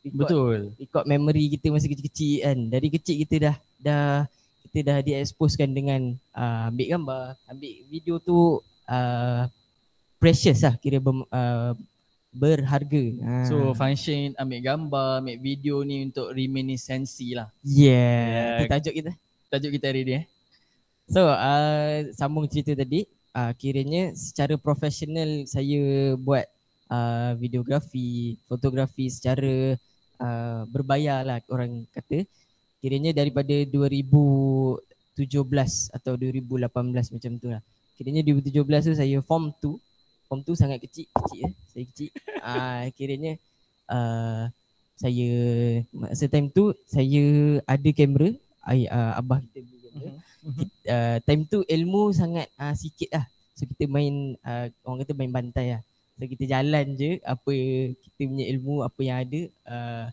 record, Betul. record memory kita masa kecil-kecil kan. Dari kecil kita dah dah kita dah diexposekan dengan uh, ambil gambar, ambil video tu uh, precious lah kira ber, uh, berharga. Ha. So function ambil gambar, ambil video ni untuk reminiscency lah. Yeah. yeah. tajuk kita. Tajuk kita hari ni eh. So uh, sambung cerita tadi. Uh, kiranya secara profesional saya buat uh, videografi, fotografi secara uh, berbayar lah orang kata. Kiranya daripada 2017 atau 2018 macam tu lah. Kiranya 2017 tu saya form 2 form tu sangat kecil kecil eh saya kecil uh, kiranya uh, saya masa time tu saya ada kamera ay, uh, abah kita beli kamera uh, time tu ilmu sangat uh, sikit lah. So kita main uh, orang kata main bantai lah. So kita jalan je apa kita punya ilmu apa yang ada. Uh,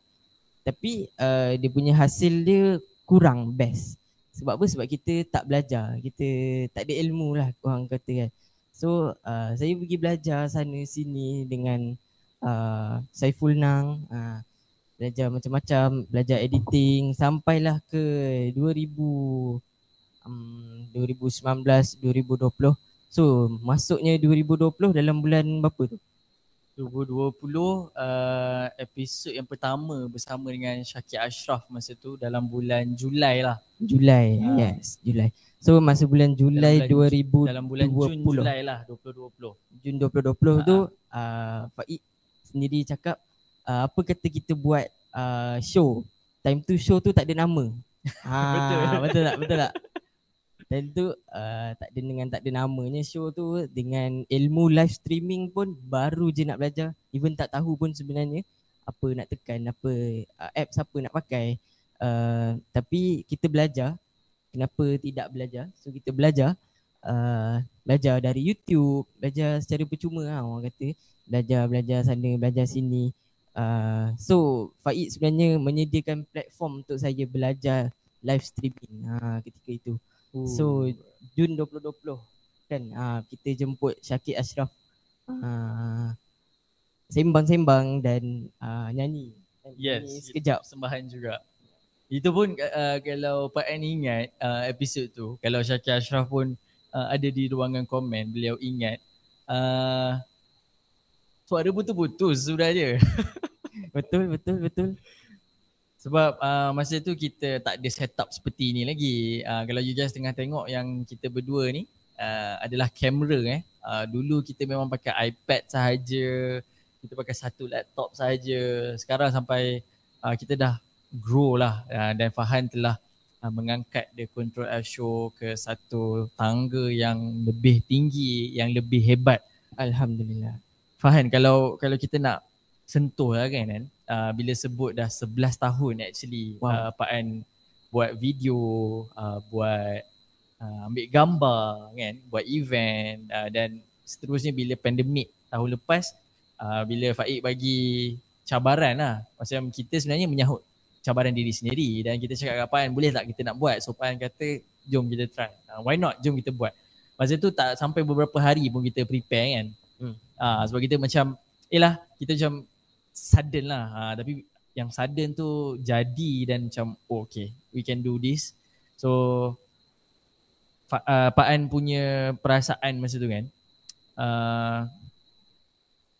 tapi uh, dia punya hasil dia kurang best. Sebab apa? Sebab kita tak belajar. Kita tak ada ilmu lah orang kata kan. So uh, saya pergi belajar sana sini dengan uh, Saiful Nang. Uh, Belajar macam-macam, belajar editing. Sampailah ke 2000, um, 2019, 2020 So masuknya 2020 dalam bulan berapa tu? 2020 uh, episod yang pertama bersama dengan Syakir Ashraf masa tu dalam bulan Julai lah. Julai. Ah. Yes, Julai. So masa bulan Julai Dalam bulan- 2020 Dalam bulan Jun Julai lah 2020. Jun 2020 Ah. tu uh, Faik sendiri cakap uh, apa kata kita buat uh, show. Time tu show tu tak ada nama. ha, <laughs> Betul. betul tak? Betul tak? Time tu uh, tak ada dengan tak ada namanya show tu dengan ilmu live streaming pun baru je nak belajar. Even tak tahu pun sebenarnya apa nak tekan, apa uh, apps apa nak pakai. Uh, tapi kita belajar. Kenapa tidak belajar? So kita belajar uh, belajar dari YouTube, belajar secara percuma lah orang kata. Belajar belajar sana, belajar sini. Uh, so Faid sebenarnya menyediakan platform untuk saya belajar live streaming ha, ketika itu. So Jun 2020 kan uh, kita jemput Syakir Ashraf uh, sembang-sembang dan uh, nyanyi. Dan Yes, nyanyi sekejap. Sembahan juga. Itu pun uh, kalau Pak An ingat uh, episod tu, kalau Syakir Ashraf pun uh, ada di ruangan komen, beliau ingat uh, suara putus-putus sudah <laughs> je. Betul betul betul. Sebab uh, masa tu kita tak ada setup seperti ni lagi. Uh, kalau you guys tengah tengok yang kita berdua ni uh, adalah kamera eh. Uh, dulu kita memang pakai iPad sahaja. Kita pakai satu laptop sahaja. Sekarang sampai uh, kita dah grow lah uh, dan Fahan telah uh, mengangkat The Control F Show ke satu tangga yang lebih tinggi, yang lebih hebat. Alhamdulillah. Fahan kalau kalau kita nak sentuh lah kan kan uh, bila sebut dah 11 tahun actually Wow. uh, Pak An buat video uh, buat uh, ambil gambar kan buat event uh, dan seterusnya bila pandemik tahun lepas uh, bila Faik bagi cabaran lah. Macam kita sebenarnya menyahut cabaran diri sendiri dan kita cakap dengan Pak boleh tak kita nak buat? So Pak An kata jom kita try. Uh, why not? Jom kita buat. Masa tu tak sampai beberapa hari pun kita prepare kan. Hmm. Ah sebab kita macam Yelah kita macam sudden lah ha, Tapi yang sudden tu jadi dan macam oh, okay we can do this So uh, Pak An punya perasaan masa tu kan uh,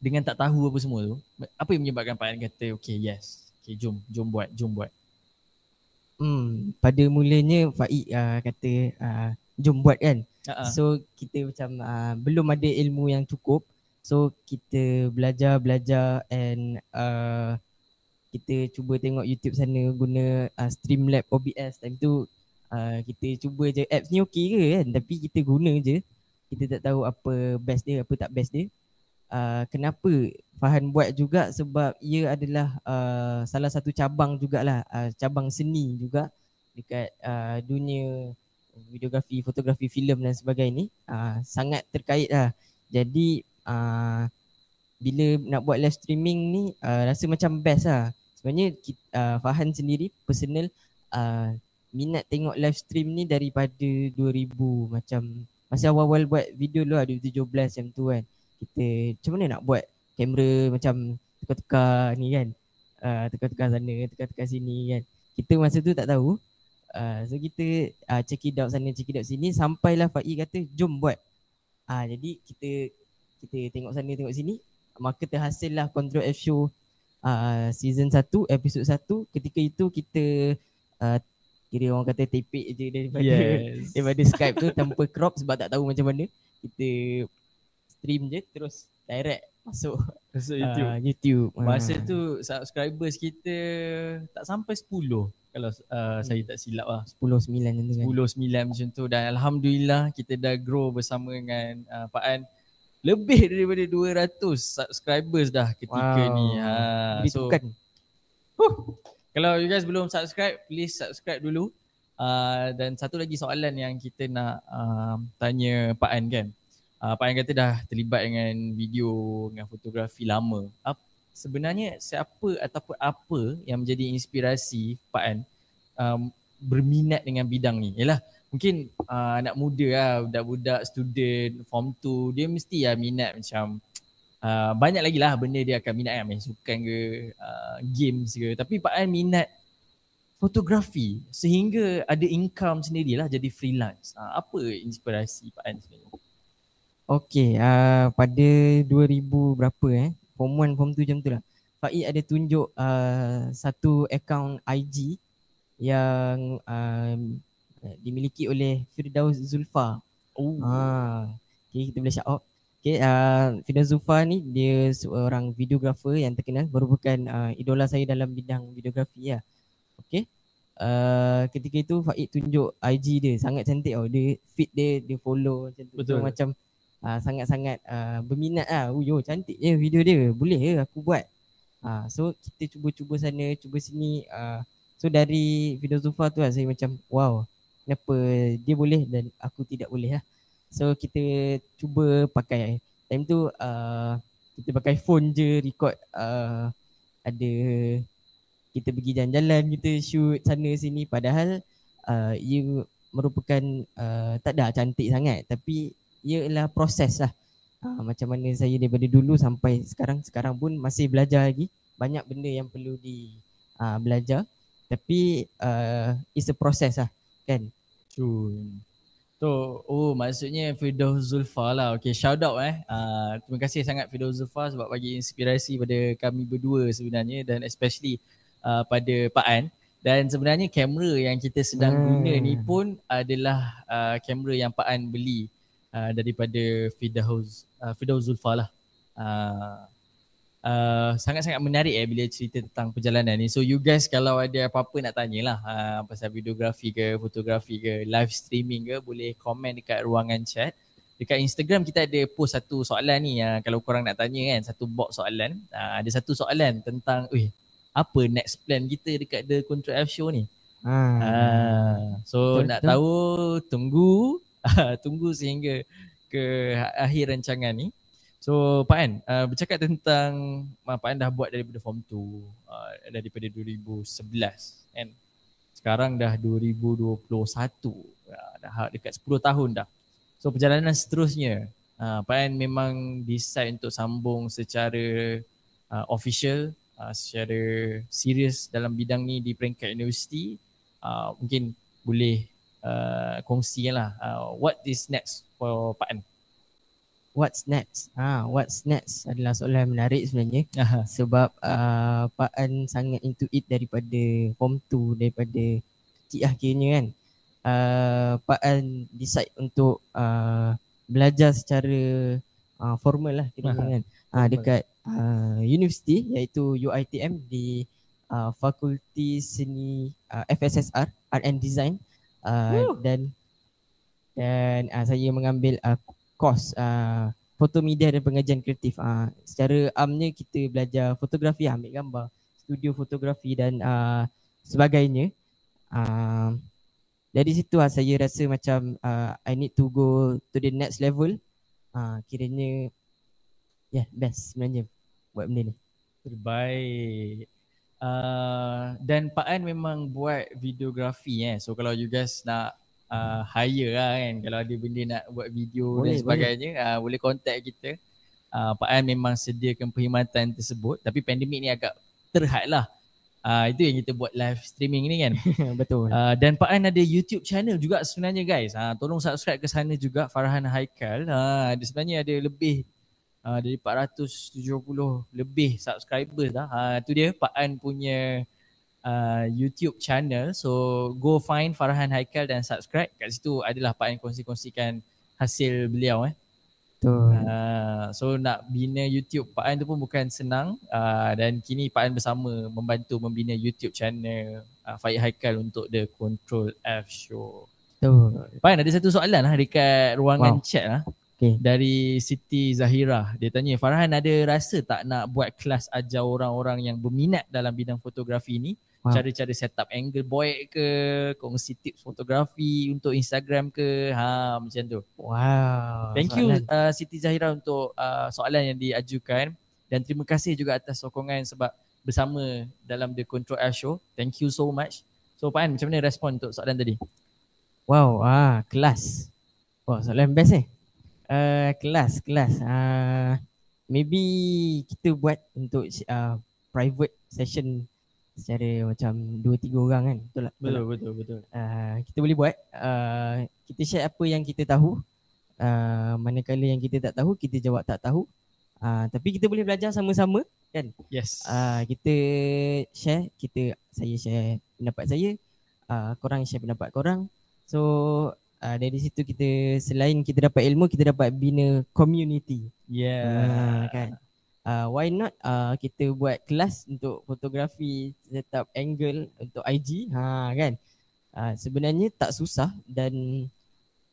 Dengan tak tahu apa semua tu Apa yang menyebabkan Pak An kata okay yes Okay jom, jom buat, jom buat Hmm, pada mulanya Faik uh, kata uh, jom buat kan. uh-uh. So kita macam uh, belum ada ilmu yang cukup. So kita belajar belajar and uh, kita cuba tengok YouTube sana guna uh, Streamlab OBS time tu uh, kita cuba je. Apps ni okey ke kan? Tapi kita guna je. Kita tak tahu apa best dia apa tak best dia. Uh, kenapa? Fahan buat juga sebab ia adalah uh, salah satu cabang jugalah. Uh, cabang seni juga dekat uh, dunia videografi, fotografi, filem dan sebagainya uh, sangat terkait lah. Jadi uh, bila nak buat live streaming ni uh, rasa macam best lah. Sebenarnya kita, uh, Fahan sendiri personal uh, minat tengok live stream ni daripada 2000 macam masa awal-awal buat video dulu lah 2017 macam tu kan. Kita macam mana nak buat kamera macam tukar-tukar ni kan. Uh, tukar-tukar sana, tukar-tukar sini kan. Kita masa tu tak tahu. Uh, so kita uh, check it out sana, check it out sini sampailah Faik kata jom buat. Ah uh, jadi kita kita tengok sana tengok sini maka terhasillah Control F Show uh, season 1 episod 1 ketika itu kita uh, kira orang kata tepek je daripada Yes. <laughs> daripada Skype tu tanpa crop sebab tak tahu macam mana kita stream je terus direct masuk So, uh, YouTube. YouTube. Masa Ah. tu subscribers kita tak sampai 10 kalau uh, saya tak silap lah. 10 9 macam tu kan. 10 9 macam tu dan alhamdulillah kita dah grow bersama dengan uh, Pak An lebih daripada 200 subscribers dah ketika Wow. ni. Ha so bukan kalau you guys belum subscribe please subscribe dulu. Uh, dan satu lagi soalan yang kita nak uh, tanya Pak An kan. Uh, Pak An kata dah terlibat dengan video dengan fotografi lama. Ap, sebenarnya siapa ataupun apa yang menjadi inspirasi Pak An um, berminat dengan bidang ni? Yalah mungkin uh, anak muda lah, budak-budak student form 2 dia mesti lah minat macam uh, banyak lagi lah benda dia akan minat kan main sukan ke uh, games ke tapi Pak An minat fotografi sehingga ada income sendirilah jadi freelance. Uh, apa inspirasi Pak An sebenarnya? Okey, uh, pada 2000 berapa eh? form 1 form 2 macam tu lah. Faiz ada tunjuk uh, satu account IG yang um, dimiliki oleh Firdaus Zulfa. Oh. Ah, okay, kita boleh shout out. Okay, uh, Firdaus Zulfa ni dia seorang videographer yang terkenal merupakan uh, idola saya dalam bidang videografi ya. Okay. Uh, ketika itu Faiz tunjuk IG dia sangat cantik tau. Dia feed dia, dia follow macam tu. Betul. So, macam uh, sangat-sangat uh, berminat lah. Oh, yo, cantik je video dia. Boleh ke aku buat? Uh, so kita cuba-cuba sana, cuba sini. Uh, so dari video Zulfa tu lah saya macam wow. Kenapa dia boleh dan aku tidak boleh lah. So kita cuba pakai. Time tu uh, kita pakai phone je record uh, ada kita pergi jalan-jalan kita shoot sana sini. Padahal uh, ia merupakan uh, tak ada cantik sangat. Tapi ia ialah proses lah. Uh, macam mana saya daripada dulu sampai sekarang sekarang pun masih belajar lagi. Banyak benda yang perlu di uh, belajar. Tapi uh, it's a process lah kan Cun. So, oh maksudnya Firdaus Zulfa lah. Okay, shout out eh. Uh, terima kasih sangat Firdaus Zulfa sebab bagi inspirasi pada kami berdua sebenarnya dan especially uh, pada Pak An. Dan sebenarnya kamera yang kita sedang Hmm. guna ni pun adalah uh, kamera yang Pak An beli uh, daripada Firdaus uh, Firdaus Zulfa lah. Uh, uh, sangat-sangat menarik eh bila cerita tentang perjalanan ni. So you guys kalau ada apa-apa nak tanyalah uh, pasal videografi ke, fotografi ke, live streaming ke boleh komen dekat ruangan chat. Dekat Instagram kita ada post satu soalan ni uh, kalau korang nak tanya kan, satu box soalan. Uh, ada satu soalan tentang eh apa next plan kita dekat The Control F Show ni. ah. Ah, so Betul, nak betul. tahu tunggu <laughs> tunggu sehingga ke akhir rancangan ni. So Pak An, uh, bercakap tentang uh, Pak An dah buat daripada form 2 uh, daripada 2011 kan. Sekarang dah 2021. Uh, dah dekat 10 tahun dah. So perjalanan seterusnya uh, Pak An memang decide untuk sambung secara uh, official uh, secara serius dalam bidang ni di peringkat universiti uh, mungkin boleh uh, kongsi lah uh, what is next for Pak An What's next? Ah, what's next adalah soalan yang menarik sebenarnya Aha. sebab uh, Pak An sangat into it daripada form 2 daripada kecil kiranya kan. Uh, Pak An decide untuk uh, belajar secara uh, formal lah Aha, kan. Uh, dekat uh, universiti iaitu UiTM di uh, Fakulti Seni uh, FSSR Art and Design uh, dan dan uh, saya mengambil uh, course uh, foto media dan pengajian kreatif. Uh, secara amnya kita belajar fotografi, ambil gambar, studio fotografi dan uh, sebagainya. Uh, dari situ lah saya rasa macam uh, I need to go to the next level. Uh, kiranya yeah best sebenarnya buat benda ni. Terbaik. Uh, dan Pak An memang buat videografi eh. So kalau you guys nak uh, hire lah kan kalau ada benda nak buat video Boleh, dan sebagainya boleh, uh, boleh contact kita. Uh, Pak An memang sediakan perkhidmatan tersebut tapi pandemik ni agak terhad lah. Uh, itu yang kita buat live streaming ni kan. <laughs> Betul. Uh, dan Pak An ada YouTube channel juga sebenarnya guys. Uh, tolong subscribe ke sana juga Farhan Haikal. Uh, dia sebenarnya ada lebih uh, dari 470 lebih subscribers dah. Uh, tu dia Pak An punya uh, YouTube channel. So go find Farhan Haikal dan subscribe. Kat situ adalah Pak An kongsi-kongsikan hasil beliau eh. Betul. Uh, so nak bina YouTube Pak An tu pun bukan senang uh, dan kini Pak An bersama membantu membina YouTube channel uh, Faik Haikal untuk The Control F Show. Betul. Pak An ada satu soalan lah dekat ruangan Wow. chat lah. Okay. Dari Siti Zahira. Dia tanya Farhan ada rasa tak nak buat kelas ajar orang-orang yang berminat dalam bidang fotografi ni Wow. cara-cara set up angle boy ke kongsi tips fotografi untuk Instagram ke ha macam tu. Wow. Thank you soalan. uh, Siti Zahira untuk uh, soalan yang diajukan dan terima kasih juga atas sokongan sebab bersama dalam The Control F Show. Thank you so much. So Pak An macam mana respon untuk soalan tadi? Wow, ah kelas. Wah, soalan best eh. Uh, kelas, kelas. Uh, maybe kita buat untuk uh, private session secara macam 2 3 orang kan. Betul tak? Betul tak? betul betul. Uh, kita boleh buat uh, kita share apa yang kita tahu. Uh, manakala yang kita tak tahu, kita jawab tak tahu. Uh, tapi kita boleh belajar sama-sama kan. Yes. Uh, kita share, kita saya share pendapat saya, uh, korang share pendapat korang. So uh, dari situ kita selain kita dapat ilmu, kita dapat bina community. yeah. Uh, kan. Uh, why not uh, kita buat kelas untuk fotografi, set up angle untuk IG, ha kan. Uh, sebenarnya tak susah dan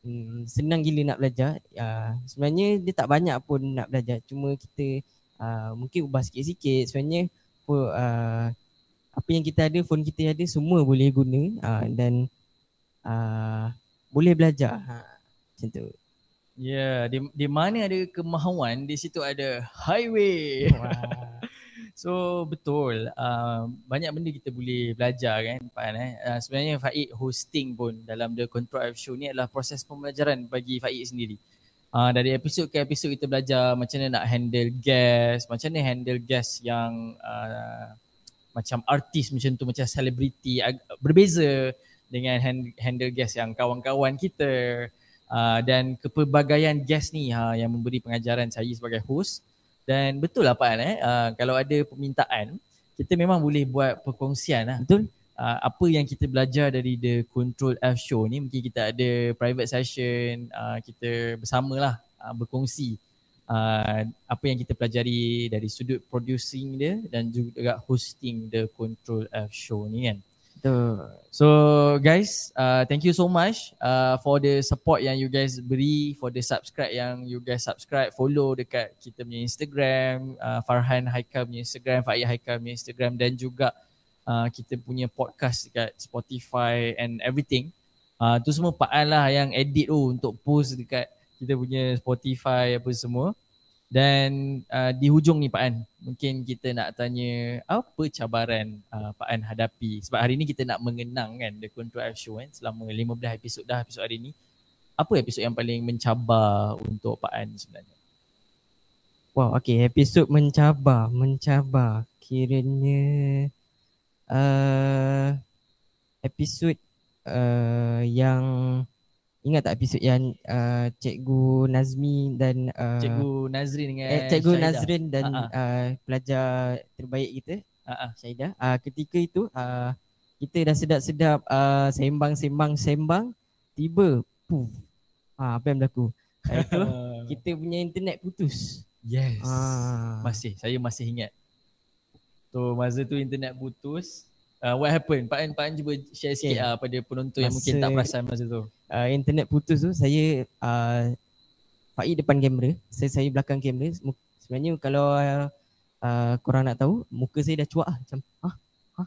um, senang gila nak belajar. Uh, sebenarnya dia tak banyak pun nak belajar. Cuma kita uh, mungkin ubah sikit-sikit. Sebenarnya uh, apa yang kita ada, phone kita ada semua boleh guna uh, dan uh, boleh belajar. Ha, macam tu. Ya, yeah, di di mana ada kemahuan, di situ ada highway. <laughs> so betul, uh, banyak benda kita boleh belajar kan Pak An eh. Uh, sebenarnya Faik hosting pun dalam The Control F Show ni adalah proses pembelajaran bagi Faik sendiri. Uh, dari episod ke episod kita belajar macam mana nak handle guest, macam mana handle guest yang uh, macam artis macam tu, macam selebriti berbeza dengan handle guest yang kawan-kawan kita uh, dan kepelbagaian guest ni ha, yang memberi pengajaran saya sebagai host dan betul lah Pak An eh, uh, kalau ada permintaan kita memang boleh buat perkongsian lah. Betul. Uh, apa yang kita belajar dari The Control F Show ni mungkin kita ada private session uh, kita bersamalah uh, berkongsi uh, apa yang kita pelajari dari sudut producing dia dan juga hosting The Control F Show ni kan. So guys, uh, thank you so much uh, for the support yang you guys beri, for the subscribe yang you guys subscribe, follow dekat kita punya Instagram, uh, Farhan Haikal punya Instagram, Faiz Haikal punya Instagram dan juga uh, kita punya podcast dekat Spotify and everything. Uh, tu semua Pak An lah yang edit tu untuk post dekat kita punya Spotify apa semua. Dan uh, di hujung ni Pak An, mungkin kita nak tanya apa cabaran uh, Pak An hadapi sebab hari ni kita nak mengenang kan The Control Show kan selama 15 episod dah episod hari ni. Apa episod yang paling mencabar untuk Pak An sebenarnya? Wow, okay. Episod mencabar, mencabar. Kiranya uh, episod uh, yang Ingat tak episod yang uh, Cikgu Nazmi dan uh, Cikgu Nazrin dengan eh, Cikgu Syahidah. Nazrin dan uh, pelajar terbaik kita Ha-ha. Syahidah uh, Ketika itu uh, kita dah sedap-sedap uh, sembang-sembang-sembang Tiba puh, uh, apa yang berlaku Itu <laughs> kita punya internet putus Yes. Ah. Masih, saya masih ingat. So masa tu internet putus. Uh, what happened? Pak An, Pak An cuba share sikit Okay. uh, pada penonton yang mungkin Masa- tak perasan masa tu. uh, internet putus tu saya uh, Faiz depan kamera, saya saya belakang kamera. Sebenarnya kalau uh, uh, korang nak tahu, muka saya dah cuak ah macam ah ah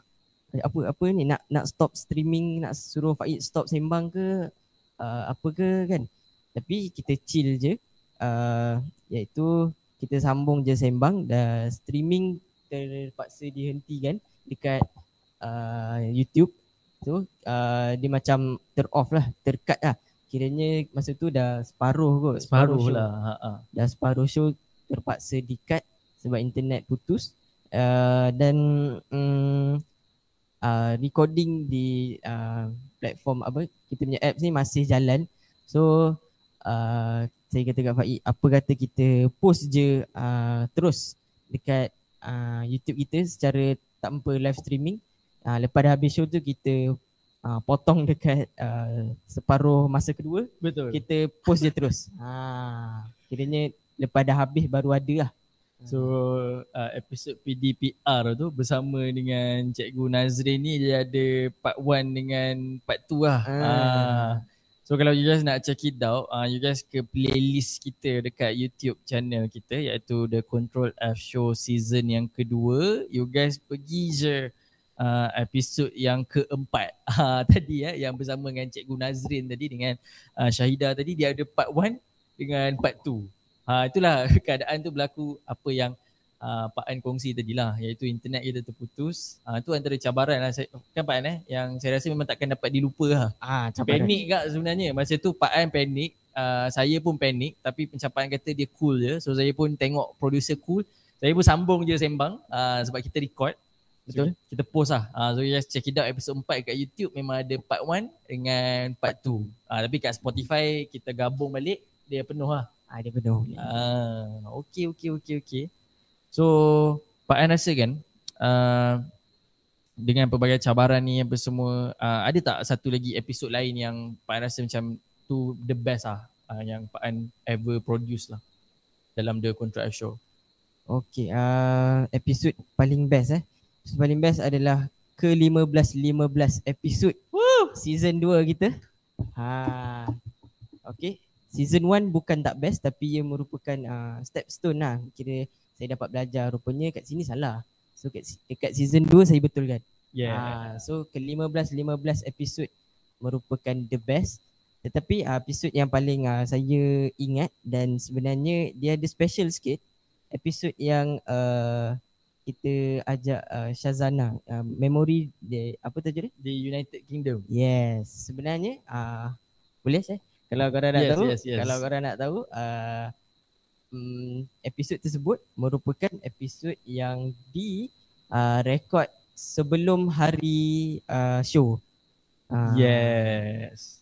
apa apa ni nak nak stop streaming, nak suruh Faiz stop sembang ke uh, apa ke kan. Tapi kita chill je. Uh, iaitu kita sambung je sembang dan streaming terpaksa dihentikan dekat uh, YouTube tu uh, dia macam ter off lah, tercut lah. Kiranya masa tu dah separuh kot. Separuh show. lah. Ha-ha. Dah separuh show terpaksa di-cut sebab internet putus. Uh, dan um, uh, recording di uh, platform apa kita punya apps ni masih jalan. So uh, saya kata kat Faiz apa kata kita post je uh, terus dekat uh, YouTube kita secara tanpa live streaming. Uh, lepas dah habis show tu kita uh, potong dekat uh, separuh masa kedua Betul. kita post je terus. Ha, kiranya lepas dah habis baru ada lah. So uh, episod PDPR tu bersama dengan Cikgu Nazrin ni dia ada part 1 dengan part 2 lah. Ah. Ah. So kalau you guys nak check it out, uh, you guys ke playlist kita dekat YouTube channel kita iaitu The Control F Show season yang kedua. You guys pergi je uh, episod yang keempat uh, <laughs> tadi ya yang bersama dengan Cikgu Nazrin tadi dengan uh, Syahidah tadi dia ada part 1 dengan part 2. Ha, itulah <laughs> keadaan tu berlaku apa yang uh, Pak An kongsi tadi lah iaitu internet kita terputus. Ha, tu antara cabaran lah saya, kan Pak An eh yang saya rasa memang takkan dapat dilupa lah. Ah, cabaran. Panik kak sebenarnya. Masa tu Pak An panik, uh, saya pun panik tapi pencapaian kata dia cool je. So saya pun tengok producer cool. Saya pun sambung je sembang uh, sebab kita record. Betul. So, kita post lah. Uh, so you guys check it out episode 4 kat YouTube memang ada part 1 dengan part 2. Uh, tapi kat Spotify kita gabung balik dia penuh lah. Ah, dia penuh. Ah, okey okey okey okey. So Pak An rasa kan uh, dengan pelbagai cabaran ni apa semua uh, ada tak satu lagi episod lain yang Pak An rasa macam tu the best lah uh, yang Pak An ever produce lah dalam The Control F Show. Okey, uh, episod paling best eh. Episod paling best adalah ke-15-15 episod Woo! season 2 kita. Ha. Okey. Season 1 bukan tak best tapi ia merupakan uh, stepstone lah. Kira saya dapat belajar rupanya kat sini salah. So kat, dekat season 2 saya betulkan. Yeah. Ah, so ke-15-15 episod merupakan the best. Tetapi uh, episod yang paling uh, saya ingat dan sebenarnya dia ada special sikit. Episod yang uh, kita ajak uh, Shazana uh, memori dia apa tajuk dia? The United Kingdom. Yes, sebenarnya uh, boleh saya kalau korang nak Yes, tahu, yes, yes. kalau korang nak tahu uh, um, episod tersebut merupakan episod yang di uh, rekod sebelum hari uh, show. Uh, Yes.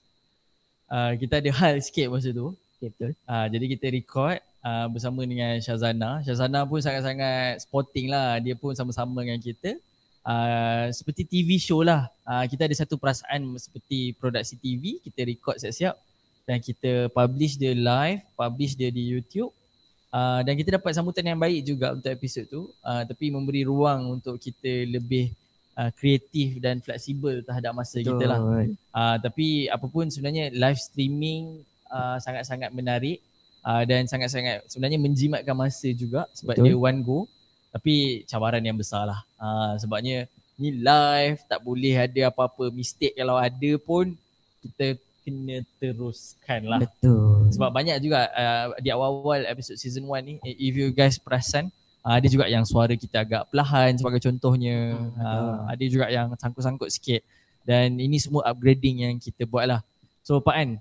Uh, kita ada hal sikit masa tu. Okay, betul. Uh, jadi kita record uh, bersama dengan Shazana. Shazana pun sangat-sangat sporting lah. Dia pun sama-sama dengan kita. Uh, seperti TV show lah. Uh, kita ada satu perasaan seperti produksi TV. Kita record siap-siap dan kita publish dia live, publish dia di YouTube. Uh, dan kita dapat sambutan yang baik juga untuk episod tu. Uh, tapi memberi ruang untuk kita lebih uh, kreatif dan fleksibel terhadap masa kita lah. Uh, tapi apa pun sebenarnya live streaming uh, sangat-sangat menarik uh, dan sangat-sangat sebenarnya menjimatkan masa juga sebab Betul. dia one go. Tapi cabaran yang besar lah. Uh, sebabnya ni live tak boleh ada apa-apa mistake kalau ada pun kita kena teruskan lah. Betul. Sebab banyak juga uh, di awal-awal episod season 1 ni eh, if you guys perasan uh, ada juga yang suara kita agak perlahan sebagai contohnya. Hmm, uh, ada juga yang sangkut-sangkut sikit dan ini semua upgrading yang kita buat lah. So Pak An,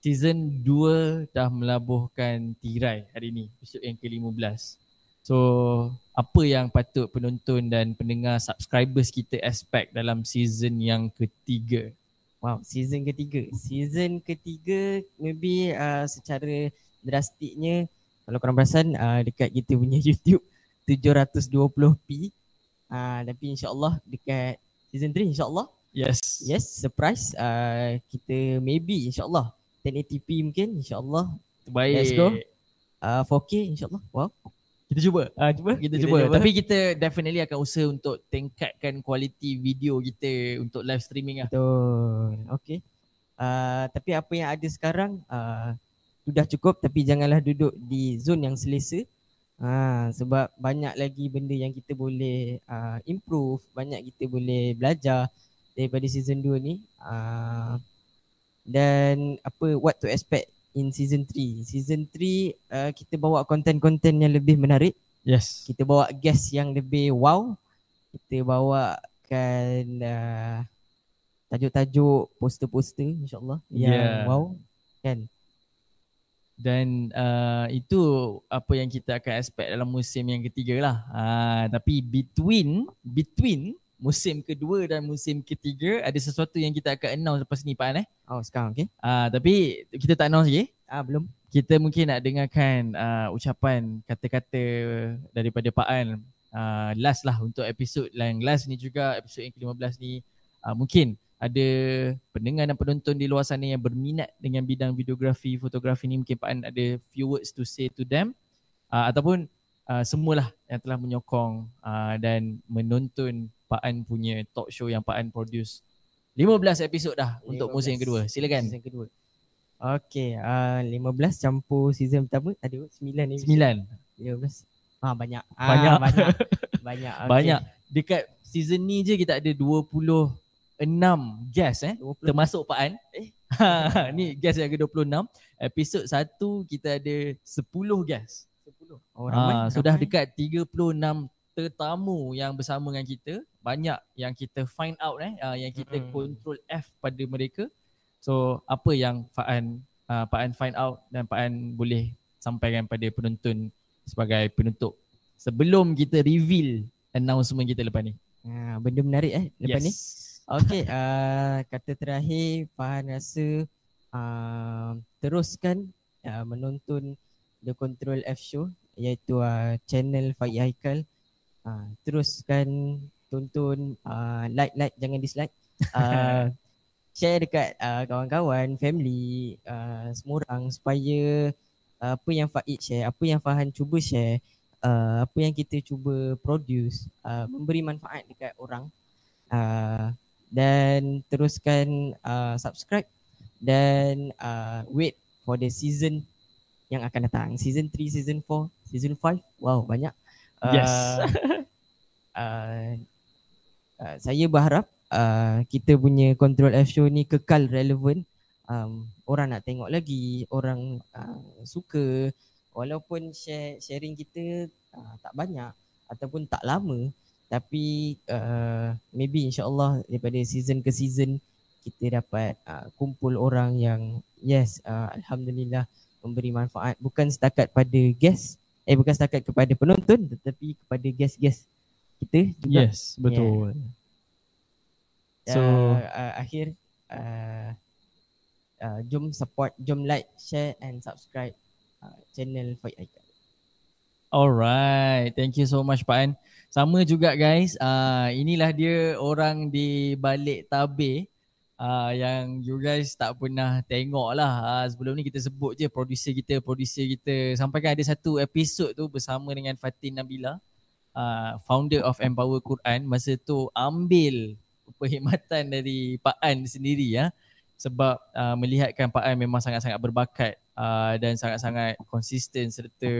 season 2 dah melabuhkan tirai hari ni, episod yang ke-15. So apa yang patut penonton dan pendengar subscribers kita expect dalam season yang ketiga? Wow, season ketiga. Season ketiga maybe uh, secara drastiknya kalau korang perasan uh, dekat kita punya <laughs> YouTube 720p. Uh, tapi insyaAllah dekat season 3 insyaAllah. Yes. Yes, surprise. Uh, kita maybe insyaAllah 1080p mungkin insyaAllah. Terbaik. Let's go. Uh, 4K insyaAllah. Wow. Kita cuba. Uh, cuba. Kita, cuba. Tapi kita definitely akan usaha untuk tingkatkan kualiti video kita untuk live streaming lah. Betul. Okay. Uh, tapi apa yang ada sekarang uh, sudah cukup tapi janganlah duduk di zon yang selesa. Ha, sebab banyak lagi benda yang kita boleh uh, improve, banyak kita boleh belajar daripada season 2 ni. Uh, dan apa what to expect in season 3. Season 3 uh, kita bawa konten-konten yang lebih menarik. Yes. Kita bawa guest yang lebih wow. Kita bawakan uh, tajuk-tajuk poster-poster insyaAllah yang Yeah. wow. Kan? Dan uh, itu apa yang kita akan expect dalam musim yang ketiga lah. Uh, tapi between between musim kedua dan musim ketiga ada sesuatu yang kita akan announce lepas ni Pak eh. Oh sekarang okay. Uh, tapi kita tak announce lagi. Ah belum. Kita mungkin nak dengarkan uh, ucapan kata-kata daripada Pak An uh, last lah untuk episod yang last ni juga episod yang ke-15 ni uh, mungkin ada pendengar dan penonton di luar sana yang berminat dengan bidang videografi, fotografi ni mungkin Pak An ada few words to say to them uh, ataupun uh, semualah yang telah menyokong uh, dan menonton Pak An punya talk show yang Pak An produce 15 episod dah untuk musim yang kedua. Silakan. Season kedua. Okay, uh, 15 campur season pertama ada 9 ni. 9. 15. Ah banyak. Ah, Banyak. banyak. <laughs> banyak. Okay. Banyak. Dekat season ni je kita ada 26 guest eh. 20. Termasuk Pak An. Eh. <laughs> ni guest yang ke-26. Episod 1 kita ada 10 guest. 10. Oh, ramai. Ah, sudah ramai. dekat 36 tetamu yang bersama dengan kita. Banyak yang kita find out eh uh, yang kita Mm-mm. control F pada mereka. So apa yang Pak An uh, Pak An find out dan Pak An boleh sampaikan pada penonton sebagai penutup sebelum kita reveal announcement kita lepas ni. Ah, benda menarik eh lepas ni. Okay, uh, kata terakhir Fahan rasa uh, teruskan uh, menonton The Control F Show iaitu uh, channel Faiz Haikal. Uh, teruskan tonton uh, like like jangan dislike. Uh, <laughs> share dekat uh, kawan-kawan, family, uh, semua orang supaya uh, apa yang Faiz share, apa yang Fahan cuba share, uh, apa yang kita cuba produce uh, memberi manfaat dekat orang. Uh, dan teruskan uh, subscribe dan uh, wait for the season yang akan datang. Season 3, season 4, season 5. Wow, banyak. Uh, Yes. <laughs> uh, uh, saya berharap uh, kita punya Control F show ni kekal relevan. Um, orang nak tengok lagi, orang uh, suka walaupun share sharing kita uh, tak banyak ataupun tak lama tapi uh, maybe insyaallah daripada season ke season kita dapat uh, kumpul orang yang yes uh, alhamdulillah memberi manfaat bukan setakat pada guest eh bukan setakat kepada penonton tetapi kepada guest-guest kita juga Yes, betul. so So uh, akhir uh, uh, jom support jom like share and subscribe uh, channel Fight Icon Alright, thank you so much Pak An. Sama juga guys, uh, inilah dia orang di balik tabir uh, yang you guys tak pernah tengok lah. Uh, sebelum ni kita sebut je producer kita, producer kita. Sampai kan ada satu episod tu bersama dengan Fatin Nabila, uh, founder of Empower Quran. Masa tu ambil perkhidmatan dari Pak An sendiri ya. Sebab uh, melihatkan Pak An memang sangat-sangat berbakat uh, dan sangat-sangat konsisten serta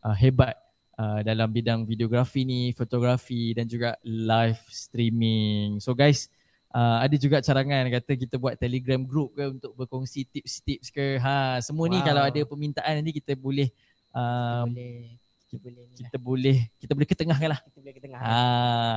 uh, hebat uh, dalam bidang videografi ni, fotografi dan juga live streaming. So guys, uh, ada juga carangan kata kita buat Telegram group ke untuk berkongsi tips-tips ke. Ha, semua ni Wow. kalau ada permintaan nanti kita boleh kita um, boleh kita boleh ni lah. kita boleh kita boleh ketengahkan lah. kita boleh ke tengah Ha,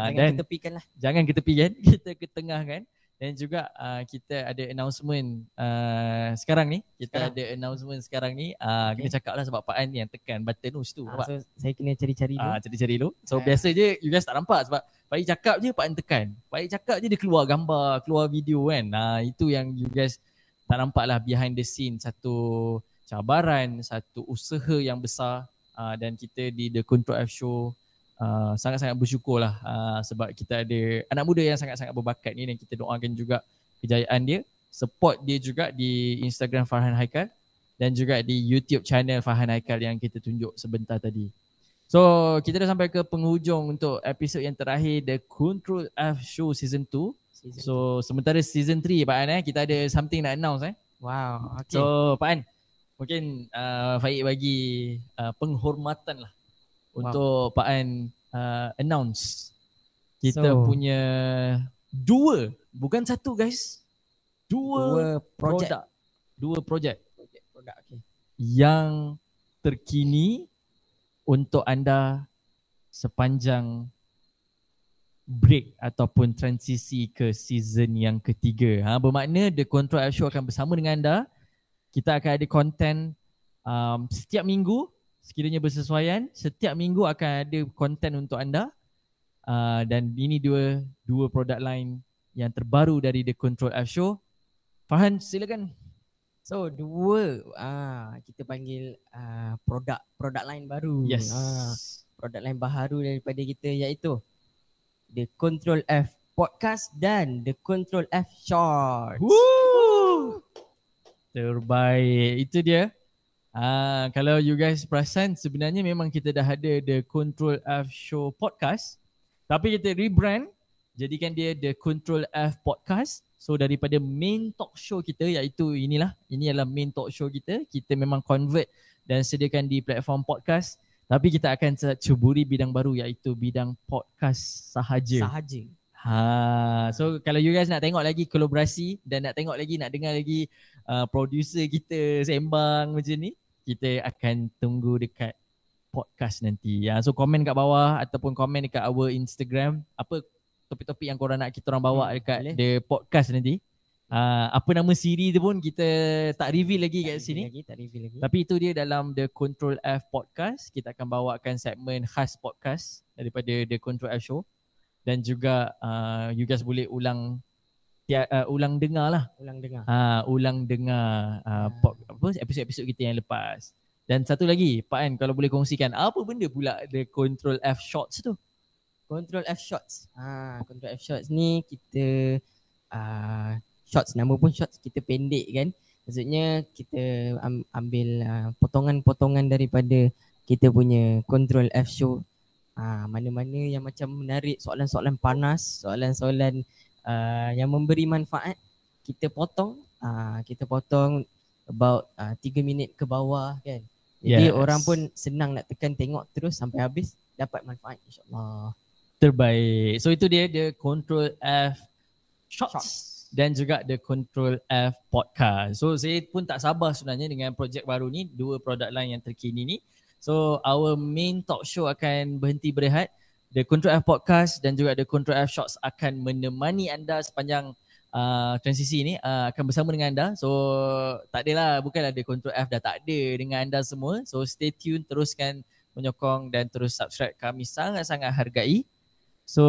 jangan dan kita tepikan lah jangan <laughs> kita kan kita ketengahkan dan juga uh, kita ada announcement uh, sekarang ni kita Sekarang. ada announcement sekarang ni uh, Okay. kena cakap lah sebab Pak An yang tekan button tu situ Ah, so saya kena cari-cari dulu Ah, cari-cari dulu. So Ah. biasa je you guys tak nampak sebab Pak cakap je Pak An tekan. Pak cakap je dia keluar gambar, keluar video kan. Nah, itu yang you guys tak nampak lah behind the scene satu cabaran, satu usaha yang besar uh, dan kita di The Control F Show uh, sangat-sangat bersyukur lah uh, sebab kita ada anak muda yang sangat-sangat berbakat ni dan kita doakan juga kejayaan dia. Support dia juga di Instagram Farhan Haikal dan juga di YouTube channel Farhan Haikal yang kita tunjuk sebentar tadi. So kita dah sampai ke penghujung untuk episod yang terakhir The Control F Show Season 2 Season So sementara Season 3 Pak An eh Kita ada something nak announce eh wow okay. So Pak An Mungkin uh, Faik bagi uh, penghormatan lah Wow. Untuk Pak An uh, announce Kita So- punya Dua Bukan satu guys Dua, dua projek produk Dua projek projek produk okay. yang terkini untuk anda sepanjang break ataupun transisi ke season yang ketiga. Ha, bermakna The Control F Show akan bersama dengan anda. Kita akan ada konten um, setiap minggu sekiranya bersesuaian. Setiap minggu akan ada konten untuk anda. Uh, dan ini dua dua produk lain yang terbaru dari The Control F Show. Farhan silakan. so dua ah kita panggil ah, produk produk lain baru Yes. ah, produk lain baru daripada kita iaitu The Control F Podcast dan The Control F Short. Woo! Terbaik. Itu dia. Ah, kalau you guys perasan sebenarnya memang kita dah ada The Control F Show Podcast. Tapi kita rebrand jadikan dia The Control F Podcast. So daripada main talk show kita iaitu inilah. Ini adalah main talk show kita. Kita memang convert dan sediakan di platform podcast. Tapi kita akan ceburi bidang baru iaitu bidang podcast sahaja. Sahaja. Ha, so kalau you guys nak tengok lagi kolaborasi dan nak tengok lagi nak dengar lagi uh, producer kita sembang macam ni, kita akan tunggu dekat podcast nanti. Ya, so komen kat bawah ataupun komen dekat our Instagram apa topik-topik yang korang nak kita orang bawa Hmm, dekat boleh. the podcast nanti. Uh, apa nama siri tu pun kita tak reveal lagi kat Tak sini. reveal lagi, tak reveal lagi. Tapi itu dia dalam The Control F Podcast. Kita akan bawakan segmen khas podcast daripada The Control F Show. Dan juga uh, you guys boleh ulang ya, uh, ulang dengar lah. Ulang dengar. Ha, ulang dengar uh, Ah. pod, apa episod-episod kita yang lepas. Dan satu lagi, Pak An kalau boleh kongsikan apa benda pula the Control F Shots tu? Control F shots. Ha, control F shots ni kita uh, shots nama pun shots kita pendek kan. Maksudnya kita am- ambil uh, potongan-potongan daripada kita punya control F show. Uh, mana-mana yang macam menarik soalan-soalan panas, soalan-soalan uh, yang memberi manfaat kita potong uh, kita potong about uh, 3 minit ke bawah kan. Jadi Yes. orang pun senang nak tekan tengok terus sampai habis dapat manfaat insya-Allah. Terbaik. So itu dia the Control F Shots, Shots. dan juga the Control F Podcast. So saya pun tak sabar sebenarnya dengan projek baru ni, dua produk lain yang terkini ni. So our main talk show akan berhenti berehat. The Control F Podcast dan juga the Control F Shots akan menemani anda sepanjang uh, transisi ni uh, akan bersama dengan anda. So tak adalah bukanlah the Control F dah tak ada dengan anda semua. So stay tune teruskan menyokong dan terus subscribe kami sangat-sangat hargai. So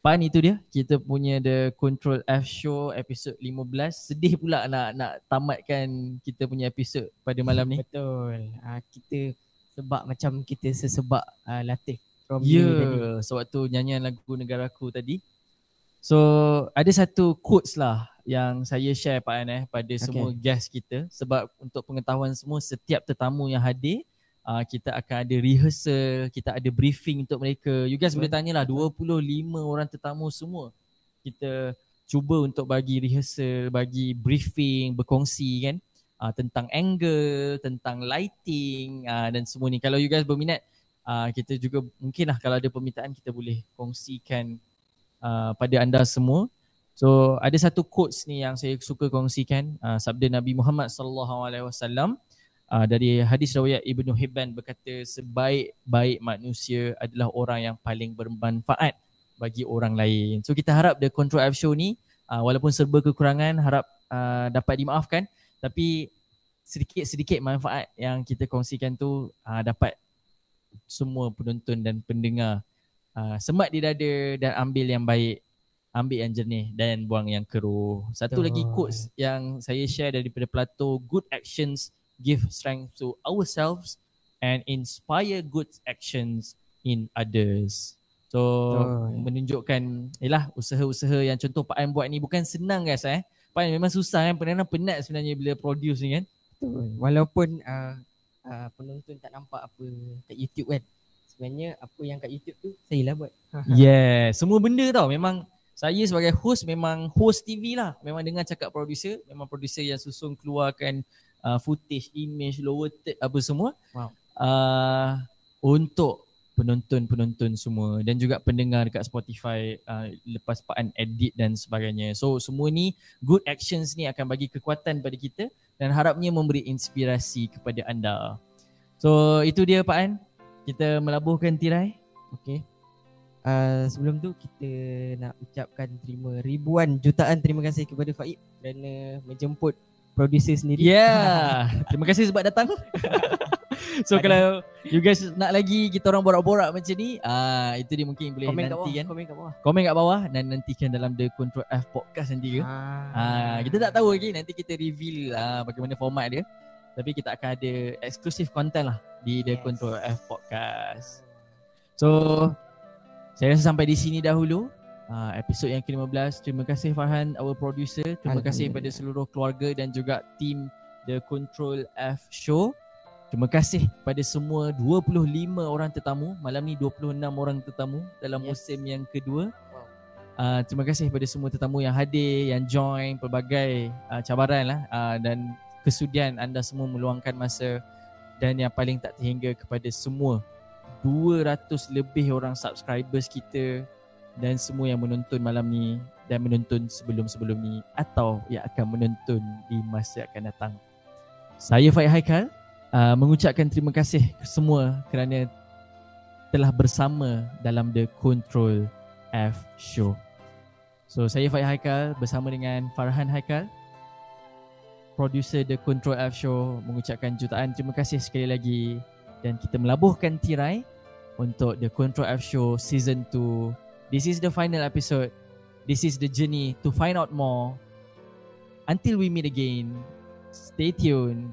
Pan itu dia kita punya the Control F show episod 15. Sedih pula nak nak tamatkan kita punya episod pada malam ni. Betul. Uh, kita sebab macam kita sesebab uh, Latif from Ya, tadi. yeah, sewaktu nyanyian lagu negaraku tadi. So ada satu quotes lah yang saya share Pak An eh pada semua guest kita sebab untuk pengetahuan semua setiap tetamu yang hadir uh, kita akan ada rehearsal, kita ada briefing untuk mereka. You guys boleh tanyalah 25 orang tetamu semua. Kita cuba untuk bagi rehearsal, bagi briefing, berkongsi kan uh, tentang angle, tentang lighting uh, dan semua ni. Kalau you guys berminat uh, kita juga mungkinlah kalau ada permintaan kita boleh kongsikan uh, pada anda semua. So ada satu quotes ni yang saya suka kongsikan uh, sabda Nabi Muhammad sallallahu alaihi wasallam dari hadis riwayat Ibnu Hibban berkata sebaik-baik manusia adalah orang yang paling bermanfaat bagi orang lain. So kita harap the Control F show ni uh, walaupun serba kekurangan harap uh, dapat dimaafkan tapi sedikit-sedikit manfaat yang kita kongsikan tu uh, dapat semua penonton dan pendengar uh, semat di dada dan ambil yang baik ambil yang jernih dan buang yang keruh. Satu Betul. lagi quotes yang saya share daripada Plato, good actions give strength to ourselves and inspire good actions in others. So Betul. menunjukkan yalah usaha-usaha yang contoh Pak Aim buat ni bukan senang guys eh. Pak Aim memang susah kan, pernah penat sebenarnya bila produce ni kan. Betul. Walaupun uh, uh, penonton tak nampak apa kat YouTube kan. Sebenarnya apa yang kat YouTube tu saya lah buat. <laughs> Yeah, semua benda tau memang saya sebagai host memang host TV lah. Memang dengan cakap producer, memang producer yang susun keluarkan uh, footage, image, lower third apa semua. Wow. Uh, untuk penonton-penonton semua dan juga pendengar dekat Spotify uh, lepas Pak An edit dan sebagainya. So semua ni good actions ni akan bagi kekuatan pada kita dan harapnya memberi inspirasi kepada anda. So itu dia Pak An. Kita melabuhkan tirai. Okay. Uh, sebelum tu kita nak ucapkan terima ribuan jutaan terima kasih kepada Faid kerana menjemput producer sendiri. Yeah. Terima kasih sebab datang. <laughs> <laughs> so Ada. kalau you guys nak lagi kita orang borak-borak macam ni, ah uh, itu dia mungkin boleh Komen nanti bawah. kan. Komen kat bawah. Komen kat bawah dan nantikan dalam The Control F podcast nanti ke. Ah, kita tak tahu lagi nanti kita reveal ah bagaimana format dia. Tapi kita akan ada eksklusif content lah di The Yes. Control F podcast. So saya rasa sampai di sini dahulu uh, episod yang ke-15. Terima kasih Farhan our producer. Terima kasih kepada seluruh keluarga dan juga tim The Control F Show. Terima kasih kepada semua 25 orang tetamu. Malam ni 26 orang tetamu dalam Yes. musim yang kedua. Wow. Uh, terima kasih kepada semua tetamu yang hadir, yang join pelbagai uh, cabaran lah uh, dan kesudian anda semua meluangkan masa dan yang paling tak terhingga kepada semua 200 lebih orang subscribers kita dan semua yang menonton malam ni dan menonton sebelum-sebelum ni atau yang akan menonton di masa akan datang. Saya Faik Haikal uh, mengucapkan terima kasih semua kerana telah bersama dalam The Control F Show. So saya Faik Haikal bersama dengan Farhan Haikal producer The Control F Show mengucapkan jutaan terima kasih sekali lagi dan kita melabuhkan tirai untuk The Control F Show Season 2. This is the final episode. This is the journey to find out more. Until we meet again, stay tuned.